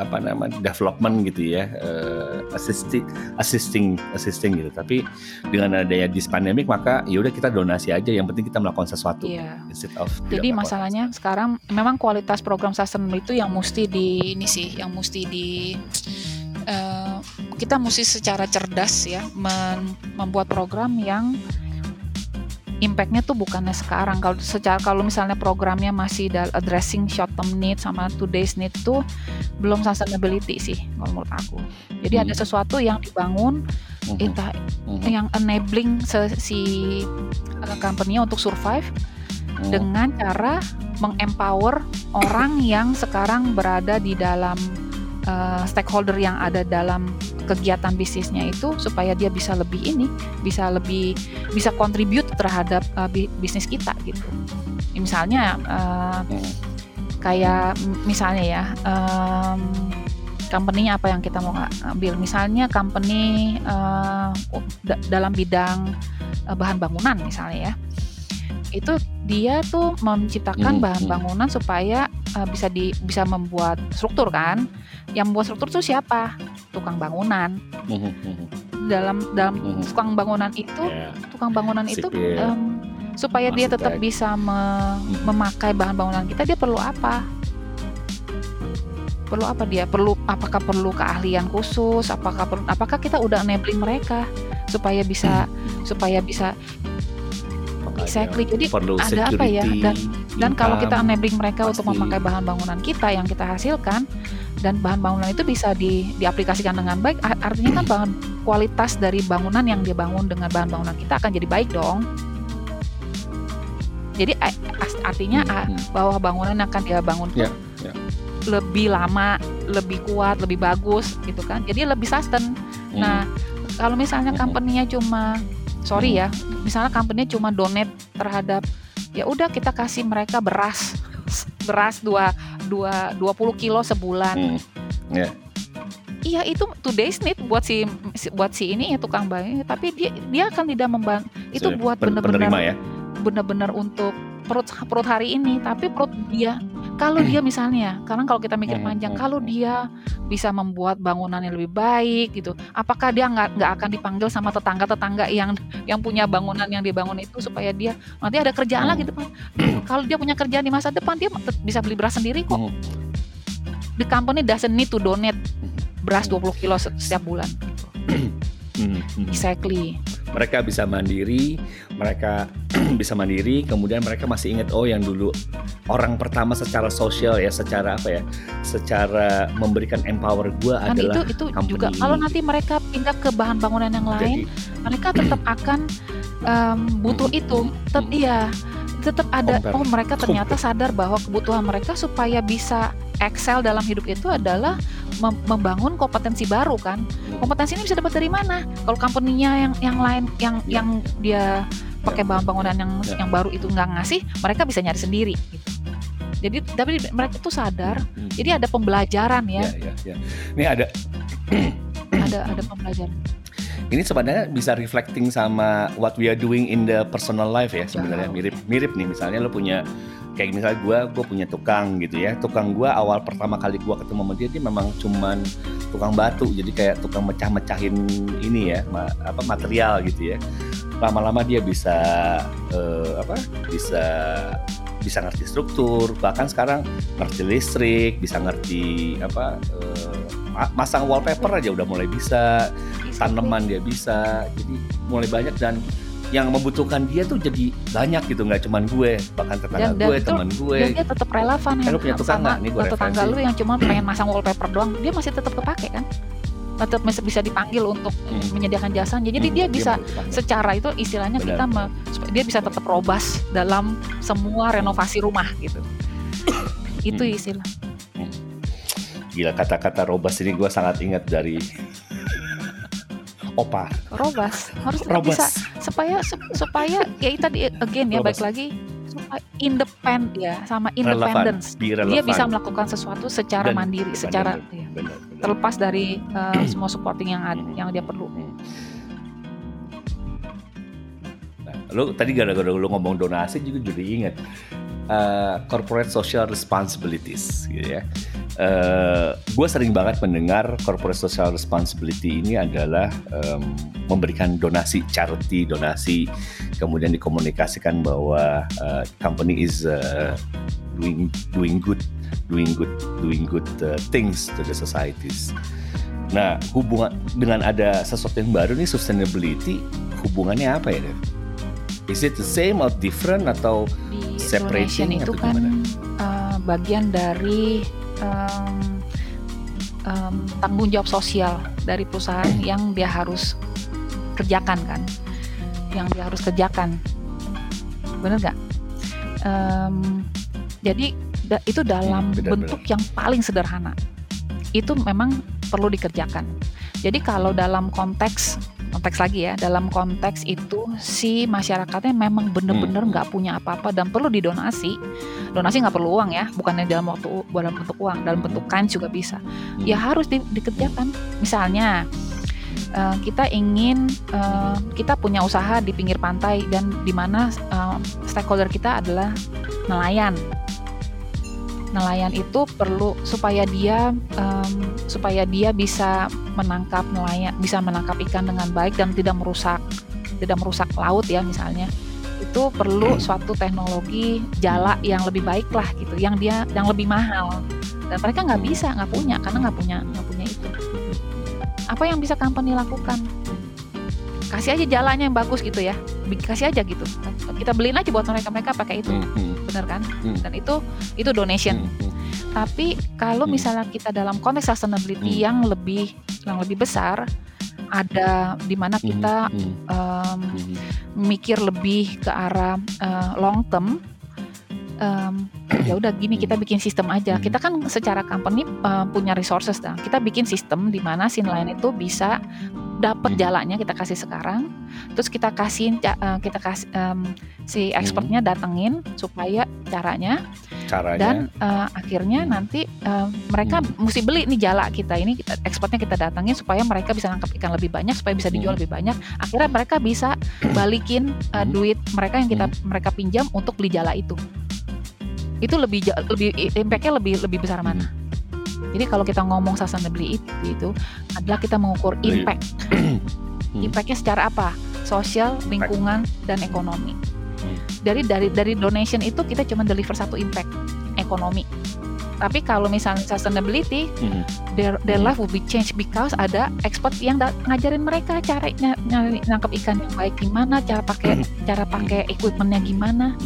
apa namanya development gitu ya, eh, assisting assisting assisting gitu. Tapi dengan adanya this pandemic maka ya udah kita donasi aja. Yang penting kita melakukan sesuatu Iya. instead of Jadi masalahnya sekarang memang kualitas program sustainable itu yang mesti di ini sih, yang mesti di eh, kita mesti secara cerdas ya membuat program yang impactnya tuh bukannya sekarang. Kalau secara kalau misalnya programnya masih addressing short term need sama today's need tuh belum sustainability sih kalau menurut aku. Jadi Hmm. ada sesuatu yang dibangun Mhm, entah mhm, yang enabling si uh, company untuk survive mhm. dengan cara mengempower orang yang sekarang berada di dalam uh, stakeholder yang ada dalam kegiatan bisnisnya itu supaya dia bisa lebih ini, bisa lebih bisa contribute terhadap uh, bi- bisnis kita gitu. Ya, Misalnya uh, kayak misalnya ya um, company apa yang kita mau ambil misalnya company uh, da- dalam bidang uh, bahan bangunan misalnya ya itu dia tuh menciptakan Hmm, bahan hmm. bangunan supaya uh, bisa di bisa membuat struktur kan? Yang membuat struktur tuh siapa? Tukang bangunan. Mhm, mhm. dalam dalam Hmm. tukang bangunan itu Ya, tukang bangunan itu Sipil. em, supaya dia tetap Arsitek. bisa me- memakai bahan bangunan kita dia perlu apa? Perlu apa dia? Perlu apakah perlu keahlian khusus? Apakah perlu apakah kita udah enabling mereka supaya bisa supaya bisa exactly jadi perlu ada apa ya? security, Dan- kalau kita enabling mereka untuk memakai bahan bangunan kita yang kita hasilkan dan bahan bangunan itu bisa di, diaplikasikan dengan baik artinya kan bahan kualitas dari bangunan yang dia bangun dengan bahan bangunan kita akan jadi baik dong. Jadi artinya a- Hmm, bahwa bangunan akan dia bangun tuh Ya, ya. lebih lama lebih kuat lebih bagus gitu kan. Jadi lebih sustain hmm. Nah, kalau misalnya Mhm. company-nya cuma sorry ya, misalnya company-nya cuma donate terhadap ya udah kita kasih mereka beras beras dua dua 20 kilo sebulan. Hmm. Iya itu today's need buat si buat si ini ya tukang bangun tapi dia dia akan tidak memban itu buat benar-benar ya benar-benar untuk perut perut hari ini tapi perut dia kalau dia misalnya karena kalau kita mikir Hmm, panjang hmm, kalau hmm. dia bisa membuat bangunan yang lebih baik gitu apakah dia nggak nggak akan dipanggil sama tetangga-tetangga yang yang punya bangunan yang dibangun itu supaya dia nanti ada kerjaan lagi depan. Kalau dia punya kerjaan di masa depan dia bisa beli beras sendiri kok. The company doesn't need to donate beras Hmm. 20 kilo se- setiap bulan. Exactly. Mereka bisa mandiri, mereka bisa mandiri, kemudian mereka masih ingat oh yang dulu orang pertama secara sosial ya, secara apa ya, secara memberikan empower gua kan itu adalah itu company juga kalau nanti mereka pindah ke bahan bangunan yang lain jadi mereka tetap akan em, butuh Hmm, itu tetap hmm. iya tetap ada Compare. oh mereka ternyata sadar bahwa kebutuhan mereka supaya bisa excel dalam hidup itu adalah mem- membangun kompetensi baru kan. Kompetensi ini bisa dapat dari mana? Kalau company-nya yang yang lain yang Ya. yang dia pakai bahan bangunan yang Ya. yang baru itu nggak ngasih mereka bisa nyari sendiri gitu. Jadi tapi mereka tuh sadar. Hmm, jadi ada pembelajaran ya, ya, ya, ya. Ini ada ada ada pembelajaran. Ini sebenarnya bisa reflecting sama what we are doing in the personal life ya sebenarnya. Jauh. mirip mirip nih. Misalnya lo punya kayak misalnya gue gue punya tukang gitu ya. Tukang gue awal pertama kali gue ketemu sama dia dia memang cuman tukang batu. Jadi kayak tukang mecah-mecahin ini ya ma- apa material gitu ya. Lama-lama dia bisa eh, apa bisa bisa ngerti struktur. Bahkan sekarang ngerti listrik bisa ngerti apa eh, ma- masang wallpaper aja udah mulai bisa. Tanaman dia bisa. Jadi mulai banyak dan yang membutuhkan dia tuh jadi banyak gitu nggak cuman gue bahkan tetangga Dan- dan gue itu- teman gue dan dia tetap relevan ya lu punya nggak? Nih gua tetangga lu yang cuma pengen masang wallpaper doang dia masih tetap kepake kan tetap masih bisa dipanggil untuk Hmm. menyediakan jasa jadi Hmm, dia bisa dipanggil. secara itu istilahnya Benar. kita me- dia bisa tetap robust dalam semua renovasi rumah gitu itu Hmm. istilah gila kata-kata robust ini gue sangat ingat dari opa. Robust harus robust bisa. Supaya sup- supaya ya tadi again ya Robust. baik lagi. Supaya independent ya sama independence. Dia bisa melakukan sesuatu secara Dan mandiri secara ya, benar, benar. terlepas dari uh, semua supporting yang ada, yang dia perlu. Nah, lu tadi gara-gara lu ngomong donasi juga jadi inget uh, corporate social responsibilities gitu ya. Uh, gue sering banget mendengar corporate social responsibility ini adalah um, memberikan donasi charity donasi kemudian dikomunikasikan bahwa uh, company is uh, doing doing good doing good doing good uh, things to the societies. Nah hubungan dengan ada sesuatu yang baru nih sustainability hubungannya apa ya Is it the same or different atau di separating itu atau kan uh, bagian dari um, um, tanggung jawab sosial dari perusahaan yang dia harus kerjakan kan, yang dia harus kerjakan, bener nggak? Um, jadi da- itu dalam Hmm, benar, bentuk yang paling sederhana, itu memang perlu dikerjakan. Jadi kalau dalam konteks konteks lagi ya. Dalam konteks itu si masyarakatnya memang bener-bener Hmm. nggak punya apa-apa dan perlu didonasi. Donasi nggak perlu uang ya bukannya dalam waktu dalam bentuk uang dalam bentuk kain juga bisa. Ya harus di- dikerjakan. Misalnya eh, kita ingin eh, kita punya usaha di pinggir pantai dan di mana eh, stakeholder kita adalah nelayan nelayan itu perlu supaya dia em, supaya dia bisa menangkap nelayan bisa menangkap ikan dengan baik dan tidak merusak tidak merusak laut ya misalnya. Itu perlu suatu teknologi jala yang lebih baik lah gitu yang dia yang lebih mahal. Dan mereka nggak bisa nggak punya karena nggak punya nggak punya itu. Apa yang bisa company lakukan kasih aja jalannya yang bagus gitu ya. Kasih aja gitu. Kita beliin aja buat mereka mereka pakai itu. Hmm, hmm, bener kan? Hmm. dan itu itu donation. Tapi kalau misalnya kita dalam konteks sustainability yang lebih yang lebih besar ada di mana kita hmm, mikir lebih ke arah eh, long term em, ya udah gini kita bikin sistem aja. Kita kan secara company eh, punya resources dah. Kita bikin sistem di mana si nelayan itu bisa dapat Hmm. jalannya kita kasih sekarang terus kita kasihin eh, kita kasih em, si expertnya datengin supaya caranya. Caranya. Dan eh, akhirnya nanti eh, mereka Hmm. mesti beli nih jala kita ini kita ekspornya kita datangin supaya mereka bisa nangkap ikan lebih banyak supaya bisa dijual Hmm. lebih banyak. Akhirnya mereka bisa balikin Hmm. duit mereka yang kita mereka pinjam untuk beli jala itu. Itu lebih lebih impactnya lebih lebih besar mana jadi kalau kita ngomong sustainability itu adalah kita mengukur Iya. impact Hmm. impactnya secara apa sosial lingkungan dan ekonomi Hmm. dari dari dari donation itu kita cuma deliver satu impact ekonomi tapi kalau misalnya sustainability Hmm. their their Hmm. life will be changed because ada expert yang da- ngajarin mereka cara ny- nyari nangkap ikan yang baik gimana cara pakai cara pakai equipmentnya gimana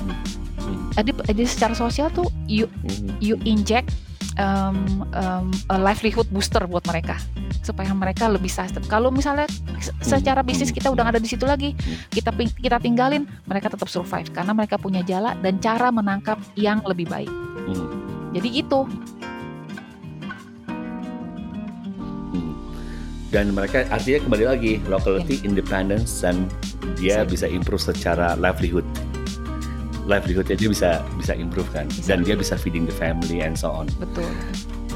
Hmm. jadi jadi secara sosial tuh you Hmm. you inject um, um, a livelihood booster buat mereka supaya mereka lebih sustain. Kalau misalnya se- secara bisnis kita udah ada di situ lagi, kita kita tinggalin, mereka tetap survive karena mereka punya jala dan cara menangkap yang lebih baik. Hmm. Jadi gitu. Hmm. Dan mereka artinya kembali lagi locality, independence dan dia bisa improve secara livelihood. Livelihoodnya dia bisa bisa improve kan, Bisa. dan dia bisa feeding the family and so on Betul.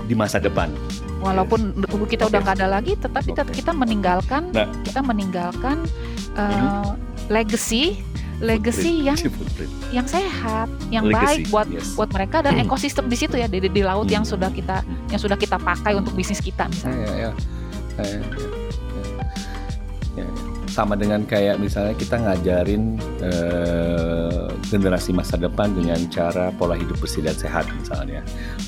di masa depan. Walaupun kita udah Oke. nggak ada lagi, tetapi tetap Oke. kita meninggalkan Nah. kita meninggalkan uh, Mhm. legacy legacy yang Footprint. yang sehat, yang Legacy, baik buat yes. buat mereka dan ekosistem di situ ya di, di laut yang Hmm. sudah kita yang sudah kita pakai untuk bisnis kita misalnya. Ya, ya, ya. Ya, ya, ya. Ya, ya. Sama dengan kayak misalnya kita ngajarin eh, generasi masa depan dengan cara pola hidup bersih dan sehat misalnya,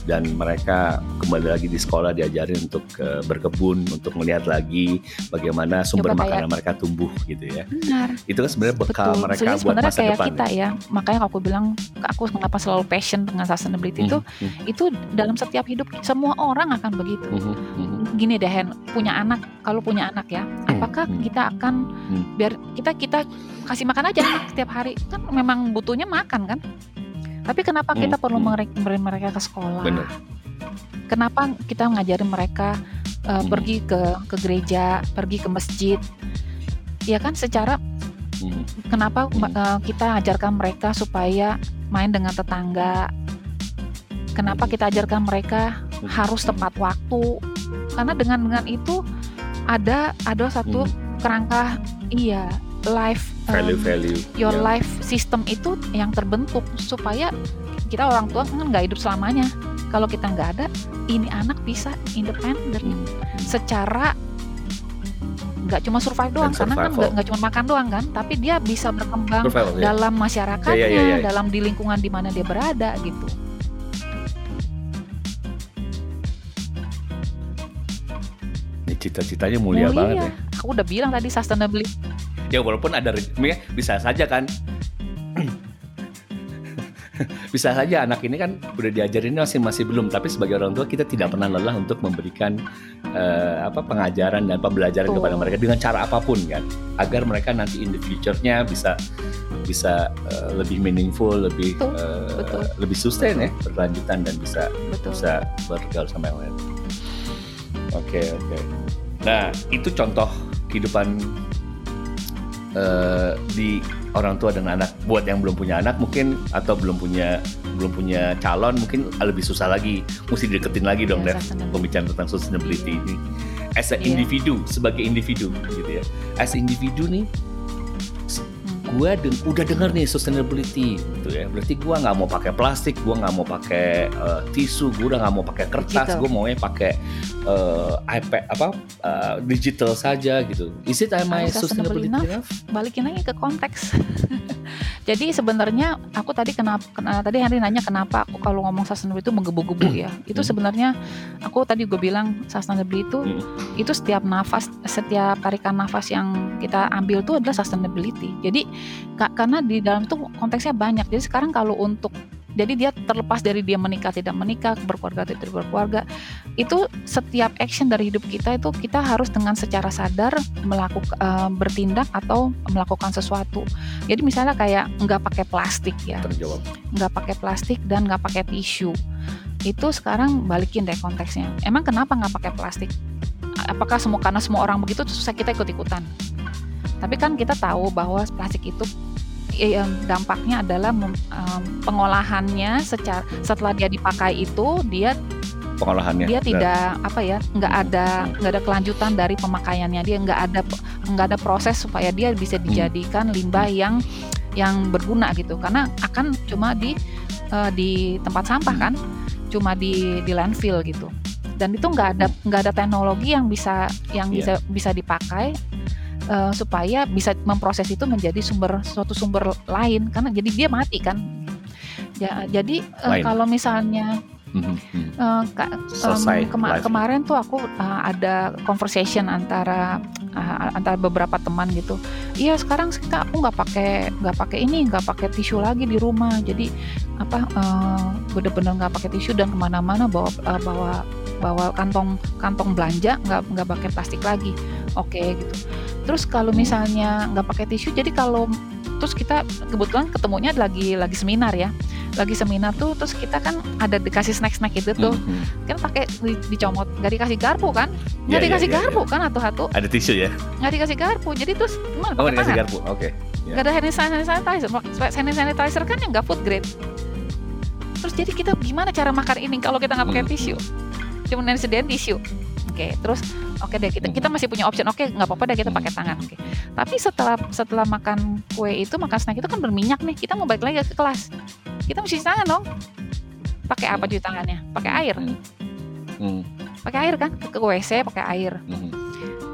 dan mereka kembali lagi di sekolah diajarin untuk eh, berkebun, untuk melihat lagi bagaimana sumber Coba makanan mereka tumbuh gitu ya. Benar. Itu kan sebenarnya bekal Betul. mereka Sebenarnya buat sebenarnya masa kayak depan. kita ya. Makanya aku bilang aku kenapa selalu passion dengan sustainability Hmm, itu hmm, itu dalam setiap hidup semua orang akan begitu. hmm, hmm, hmm. Gini deh Hen, punya anak, kalau punya anak ya, apakah hmm. kita akan Hmm. biar kita kita kasih makan aja anak setiap hari kan memang butuhnya makan kan? Tapi kenapa kita Hmm, perlu hmm. mereka ke sekolah? Bener. Kenapa kita ngajarin mereka uh, Hmm. pergi ke ke gereja, pergi ke masjid? Ya kan secara Hmm, kenapa Hmm. uh, kita ajarkan mereka supaya main dengan tetangga? Kenapa Hmm. kita ajarkan mereka Hmm. harus tepat waktu? Karena dengan dengan itu ada ada satu hmm. kerangka iya life um, Value-value. your ya. life system itu yang terbentuk supaya kita orang tua kan nggak hidup selamanya kalau kita nggak ada ini anak bisa independen Hmm. secara nggak cuma survive doang Dan karena kan survival. nggak nggak cuma makan doang kan tapi dia bisa berkembang Survival, ya. dalam masyarakatnya Ya, ya, ya, ya. dalam di lingkungan di mana dia berada gitu cita-citanya mulia, banget ya. aku udah bilang tadi sustainability Ya walaupun ada re- bisa saja kan. bisa saja anak ini kan udah diajarin masih masih belum tapi sebagai orang tua kita tidak pernah lelah untuk memberikan eh, apa pengajaran dan pembelajaran Betul. kepada mereka dengan cara apa pun kan agar mereka nanti in the future-nya bisa bisa eh, lebih meaningful lebih Betul, betul. lebih sustain ya berlanjutan dan bisa betul bisa bergaul sama yang lain. Oke oke. Nah itu contoh kehidupan eh, di orang tua dan anak. Buat yang belum punya anak mungkin atau belum punya belum punya calon mungkin lebih susah lagi. Mesti deketin lagi dong Ya, Dev sustainability. pembicaraan tentang sustainability ini. As a Iya. individu sebagai individu gitu ya. As individu nih. Gue den- udah denger nih sustainability gitu ya berarti gue nggak mau pakai plastik gue nggak mau pakai eh, tisu gue udah nggak mau pakai kertas gue maunya pakai eh, iPad apa eh, digital saja gitu is it am I sustainable enough? balikin lagi ke konteks. Jadi sebenarnya aku tadi kenapa kena, tadi Henry nanya kenapa aku kalau ngomong sustainable itu menggebu-gebu ya. Itu Hmm. sebenarnya aku tadi gue bilang sustainable itu Hmm. itu setiap nafas setiap tarikan nafas yang kita ambil itu adalah sustainability. Jadi ka- karena di dalam itu konteksnya banyak. Jadi sekarang kalau untuk jadi dia terlepas dari dia menikah tidak menikah, berkeluarga tidak berkeluarga, itu setiap action dari hidup kita itu kita harus dengan secara sadar melakukan bertindak atau melakukan sesuatu. Jadi misalnya kayak nggak pakai plastik ya, terjawab nggak pakai plastik dan nggak pakai tisu. Itu sekarang balikin deh konteksnya. Emang kenapa nggak pakai plastik? Apakah semua karena semua orang begitu terus kita ikut-ikutan? Tapi kan kita tahu bahwa plastik itu eh, dampaknya adalah mem- pengolahannya secara setelah dia dipakai itu dia pengolahannya dia Dan- tidak apa ya nggak ada nggak ada kelanjutan dari pemakaiannya. Dia nggak ada nggak ada proses supaya dia bisa dijadikan limbah yang yang berguna gitu. Karena akan cuma di eh, di tempat sampah kan cuma di di landfill gitu. Dan itu nggak ada nggak ada teknologi yang bisa yang Iya. bisa bisa dipakai eh, supaya bisa memproses itu menjadi sumber suatu sumber lain karena jadi dia mati kan Ya, jadi Lain. kalau misalnya ka- kema- live. kemarin tuh aku uh, ada conversation antara uh, antara beberapa teman gitu. Iya sekarang kita aku nggak pakai nggak pakai ini nggak pakai tisu lagi di rumah. Jadi apa uh, bener-bener nggak pakai tisu dan ke mana-mana bawa uh, bawa bawa kantong kantong belanja nggak nggak pakai plastik lagi. Oke gitu. Terus kalau misalnya nggak pakai tisu, jadi kalau terus kita kebetulan ketemunya lagi lagi seminar ya. Lagi seminar tuh terus kita kan ada dikasih snack-snack itu tuh. Mhm. kan pakai di- dicomot nggak dikasih garpu kan? Nggak Iya, iya, dikasih iya, garpu kan atau-atau ada tisu ya? Nggak dikasih garpu jadi terus gimana? Oh pakai dikasih tangan garpu oke. Ya. nggak ada hand sanitizer hand sanitizer kan yang nggak food grade. Terus jadi kita gimana cara makan ini kalau kita nggak pakai Hmm. tisu? Cuma yang disediain tisu oke terus oke deh kita Hmm. kita masih punya option. Oke nggak apa-apa deh kita pakai tangan oke. Tapi setelah setelah makan kue itu makan snack itu kan berminyak nih kita mau balik lagi ke kelas. Kita mesti tangan dong. Pakai apa cuci tangannya? Pakai air. Mhm, pakai air kan? Ke, WC pakai air.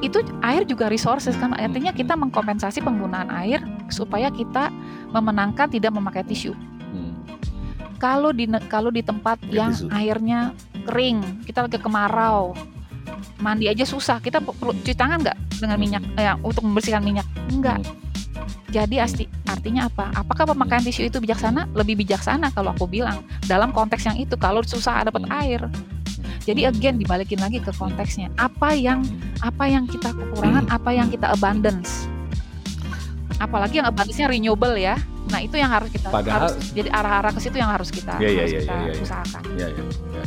Itu air juga resources kan? Artinya kita mengkompensasi penggunaan air supaya kita memenangkan tidak memakai tisu. Kalau di kalau di tempat yang airnya kering kita lagi kemarau mandi aja susah. Kita pe- perlu cuci tangan nggak dengan minyak eh, untuk membersihkan minyak? Enggak jadi asti, artinya apa? Apakah pemakaian tisu itu bijaksana? Lebih bijaksana kalau aku bilang dalam konteks yang itu kalau susah dapat Hmm. air. Jadi again dibalikin lagi ke konteksnya. Apa yang apa yang kita kekurangan apa yang kita abundance? Apalagi yang abundance-nya renewable ya. Nah itu yang harus kita Padahal- harus jadi arah-arah ke situ yang harus kita Iya, iya, harus iya, kita iya, iya. usahakan. Ya, ya, ya.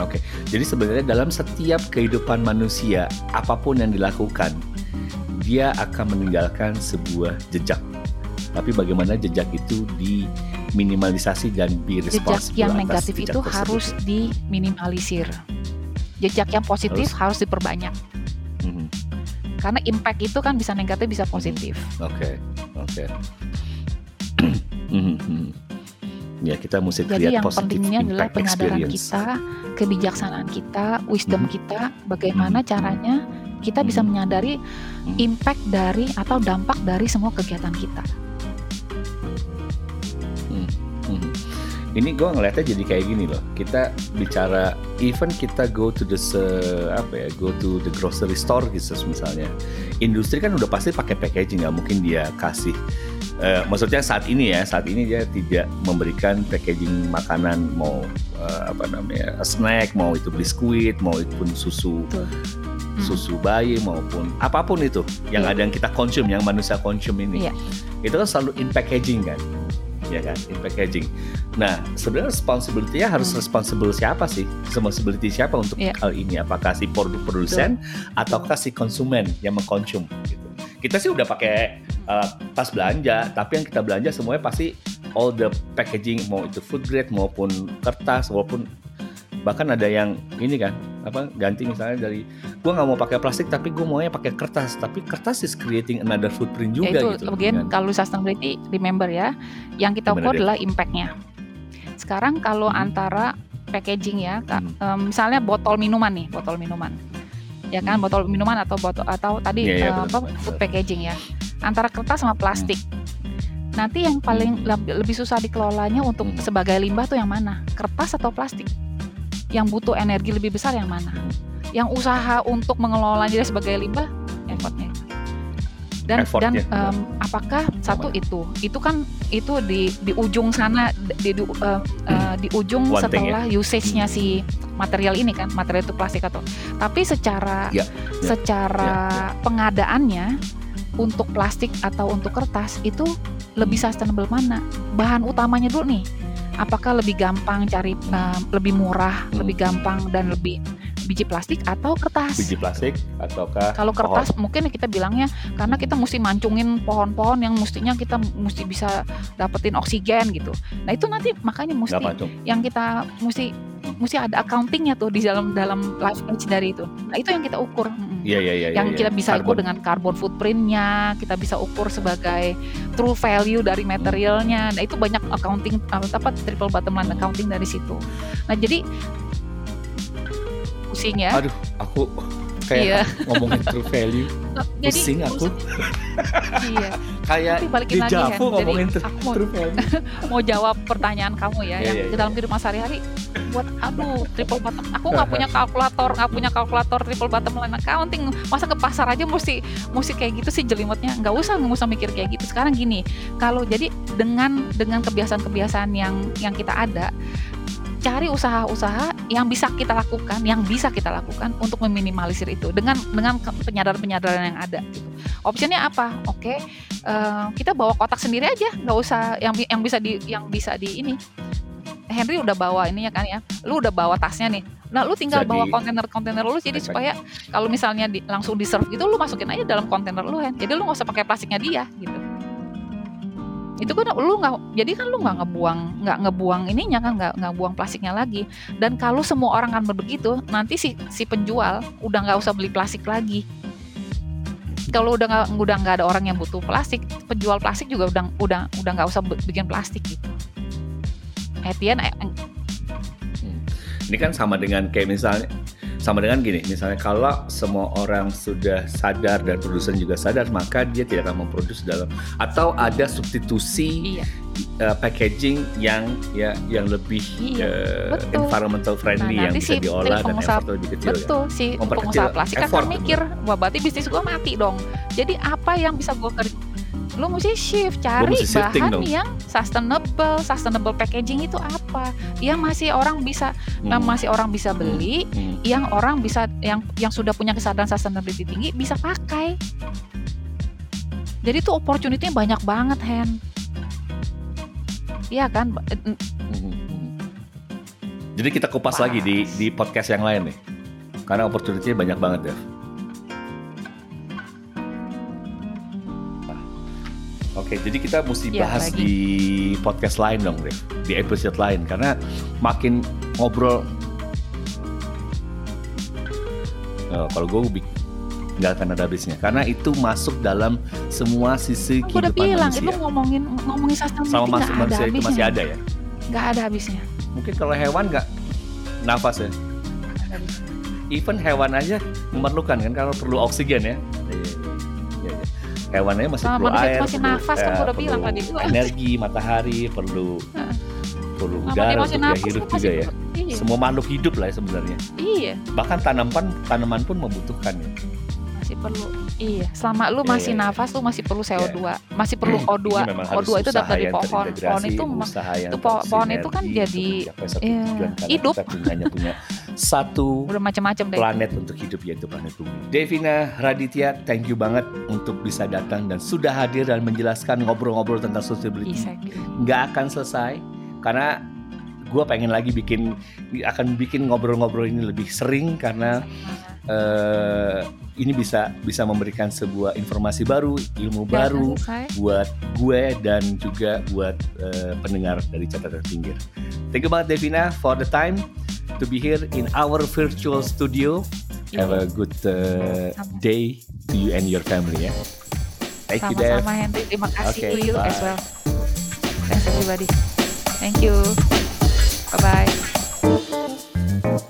Oke, jadi sebenarnya dalam setiap kehidupan manusia, apa pun yang dilakukan, dia akan meninggalkan sebuah jejak. Tapi bagaimana jejak itu diminimalisasi dan be jejak yang negatif jejak itu tersebut? harus diminimalisir jejak yang positif harus, diperbanyak Mhm. karena impact itu kan bisa negatif bisa positif Oke, oke. Mhm, mhm. Ya kita mesti Jadi yang pentingnya adalah impact penyadaran experience. kita, kebijaksanaan kita, wisdom Mhm. kita, bagaimana caranya kita bisa Mhm. menyadari Mhm. impact dari atau dampak dari semua kegiatan kita. Hmm. Ini gue ngeliatnya jadi kayak gini loh. Kita bicara even kita go to the se- apa ya, go to the grocery store gitu misalnya. Industri kan udah pasti pakai packaging, nggak mungkin dia kasih. Eh, maksudnya saat ini ya, saat ini dia tidak memberikan packaging makanan mau eh, apa namanya snack, mau itu biskuit, mau itu pun susu Betul. Hmm. susu bayi maupun apa pun itu yang Iya. ada yang kita konsum, yang manusia konsum ini Iya. itu kan selalu in packaging kan ya kan in packaging nah sebenarnya responsibility-nya harus Hmm. responsible siapa sih responsibility siapa untuk Iya. hal ini apakah si produk produsen ataukah si konsumen yang mengkonsum gitu kita sih udah pakai uh, tas belanja tapi yang kita belanja semuanya pasti all the packaging mau itu food grade maupun kertas walaupun bahkan ada yang ini kan apa ganti misalnya dari gua nggak mau pakai plastik tapi gue maunya pakai kertas tapi kertas is creating another footprint Ya juga itu gitu again kan. kalau sustainability remember ya, yang kita ukur adalah impact-nya. Sekarang kalau Mhm. antara packaging ya, Hmm. em, misalnya botol minuman nih, botol minuman. Ya kan, Hmm. botol minuman atau botol atau tadi iya, eh, betul, apa food packaging ya. Antara kertas sama plastik. Nanti yang paling leb- lebih susah dikelolanya untuk Hmm. sebagai limbah tuh yang mana? Kertas atau plastik? Yang butuh energi lebih besar yang mana? Yang usaha untuk mengelolanya sebagai limbah effortnya. Dan dan Effortnya, benar. em, apakah satu itu? Itu kan itu di di ujung sana di di, eh, eh, di ujung One thing, setelah usage-nya si material ini kan, material itu plastik atau. Tapi secara Ya, ya, secara pengadaannya untuk plastik atau untuk kertas itu lebih Hmm. sustainable mana? Bahan utamanya dulu nih. Apakah lebih gampang cari eh, lebih murah, Hmm. lebih gampang dan lebih biji plastik atau kertas? biji plastik ataukah Kalau kertas mungkin kita bilangnya karena kita mesti mancungin pohon-pohon yang mestinya kita mesti bisa dapetin oksigen gitu. Nah itu nanti makanya mesti yang kita mesti mesti ada accountingnya tuh di dalam dalam life dari itu. Nah itu yang kita ukur. Iya iya iya yang iya, kita bisa ukur dengan carbon footprintnya, kita bisa ukur sebagai true value dari materialnya. Nah itu banyak accounting apa, triple bottom line accounting dari situ. Nah jadi pusing ya. aduh aku kayak Iya. ngomongin true value Jadi pusing aku iya. kayak di. Javu Jadi ngomongin true, aku mau true value mau jawab pertanyaan kamu ya Iya, yang iya, di iya. dalam kehidupan sehari-hari buat aduh triple bottom aku nggak punya kalkulator nggak punya kalkulator triple bottom line accounting masa ke pasar aja mesti mesti kayak gitu sih jelimetnya nggak usah nggak usah mikir kayak gitu sekarang gini kalau jadi dengan dengan kebiasaan-kebiasaan yang yang kita ada cari usaha-usaha yang bisa kita lakukan yang bisa kita lakukan untuk meminimalisir itu dengan dengan penyadaran-penyadaran yang ada gitu. optionnya apa? Oke eh, kita bawa kotak sendiri aja nggak usah yang yang bisa di yang bisa di ini. Henry udah bawa ininya kan ya lu udah bawa tasnya nih. Nah lu tinggal Jadi- bawa kontainer-kontainer lu jadi supaya kalau misalnya di, langsung di serve gitu lu masukin aja dalam kontainer lu Hen. Jadi lu nggak usah pakai plastiknya dia gitu itu kan lu nggak jadi kan lu nggak ngebuang nggak ngebuang ininya kan nggak nggak buang plastiknya lagi. Dan kalau semua orang kan begitu nanti si si penjual udah nggak usah beli plastik lagi. Kalau udah nggak udah nggak ada orang yang butuh plastik penjual plastik juga udah udah udah nggak usah bikin plastik gitu. End, eh, ini kan sama dengan kayak misalnya sama dengan gini misalnya kalau semua orang sudah sadar dan produsen juga sadar maka dia tidak akan memproduksi dalam atau ada substitusi iya uh, packaging yang ya yang lebih Iya, uh, betul. environmental friendly Nah, yang bisa si diolah dan effort lebih kecil ya. betul si Memperkecil pengusaha plastik kan mikir wah berarti bisnis gua mati dong jadi apa yang bisa gua kerja lu mesti shift cari mesti bahan dong. yang sustainable sustainable packaging itu apa yang masih orang bisa Hmm. yang masih orang bisa beli Hmm. yang orang bisa yang yang sudah punya kesadaran sustainability tinggi bisa pakai jadi tuh opportunity-nya banyak banget Hen Iya kan Ba- Hmm. Hmm. Jadi kita kupas Pas. lagi di di podcast yang lain nih. Karena opportunity banyak banget ya. Oke, jadi kita mesti Iya, bahas lagi. di podcast lain dong, Dev. Di episode lain karena makin ngobrol Eh, kalau gue nggak akan ada habisnya karena itu masuk dalam semua sisi Aku udah kehidupan bilang manusia. itu ngomongin ngomongin sustainability Sama ada manusia itu masih ada ya. nggak ada habisnya. Mungkin kalau hewan nggak nafas ya. Even hewan aja memerlukan kan kalau perlu oksigen ya. Hewannya masih Sama perlu manusia air, masih perlu, nafas, kan eh, gua udah bilang perlu tadi. energi, matahari, perlu Heeh. perlu udara untuk nafas hidup juga masih ya. Iya. Semua makhluk hidup lah ya sebenarnya. Iya, Bahkan tanaman tanaman pun membutuhkan ya. Perlu. Iya, selama lu Iya, masih iya, iya. nafas lu masih perlu CO2, masih perlu O2. Ini memang harus O2 itu dapat dari pohon. Pohon itu itu po- pohon itu kan jadi, iya, hidup. kita hanya punya satu udah macam-macam deh. planet untuk hidup yaitu planet bumi. Devina Raditya, thank you banget untuk bisa datang dan sudah hadir dan menjelaskan ngobrol-ngobrol tentang sustainability. Bisa. Nggak akan selesai karena gue pengen lagi bikin akan bikin ngobrol-ngobrol ini lebih sering karena eh, ini bisa bisa memberikan sebuah informasi baru, ilmu akan baru selesai. buat gue dan juga buat eh, pendengar dari catatan pinggir. Thank you banget Devina for the time to be here in our virtual studio. Have a good uh, Sama. day to you and your family ya. Thank you Dev. Sama-sama Henry, terima kasih Oke, to you bye. as well. Thanks everybody. Thank you. Bye bye.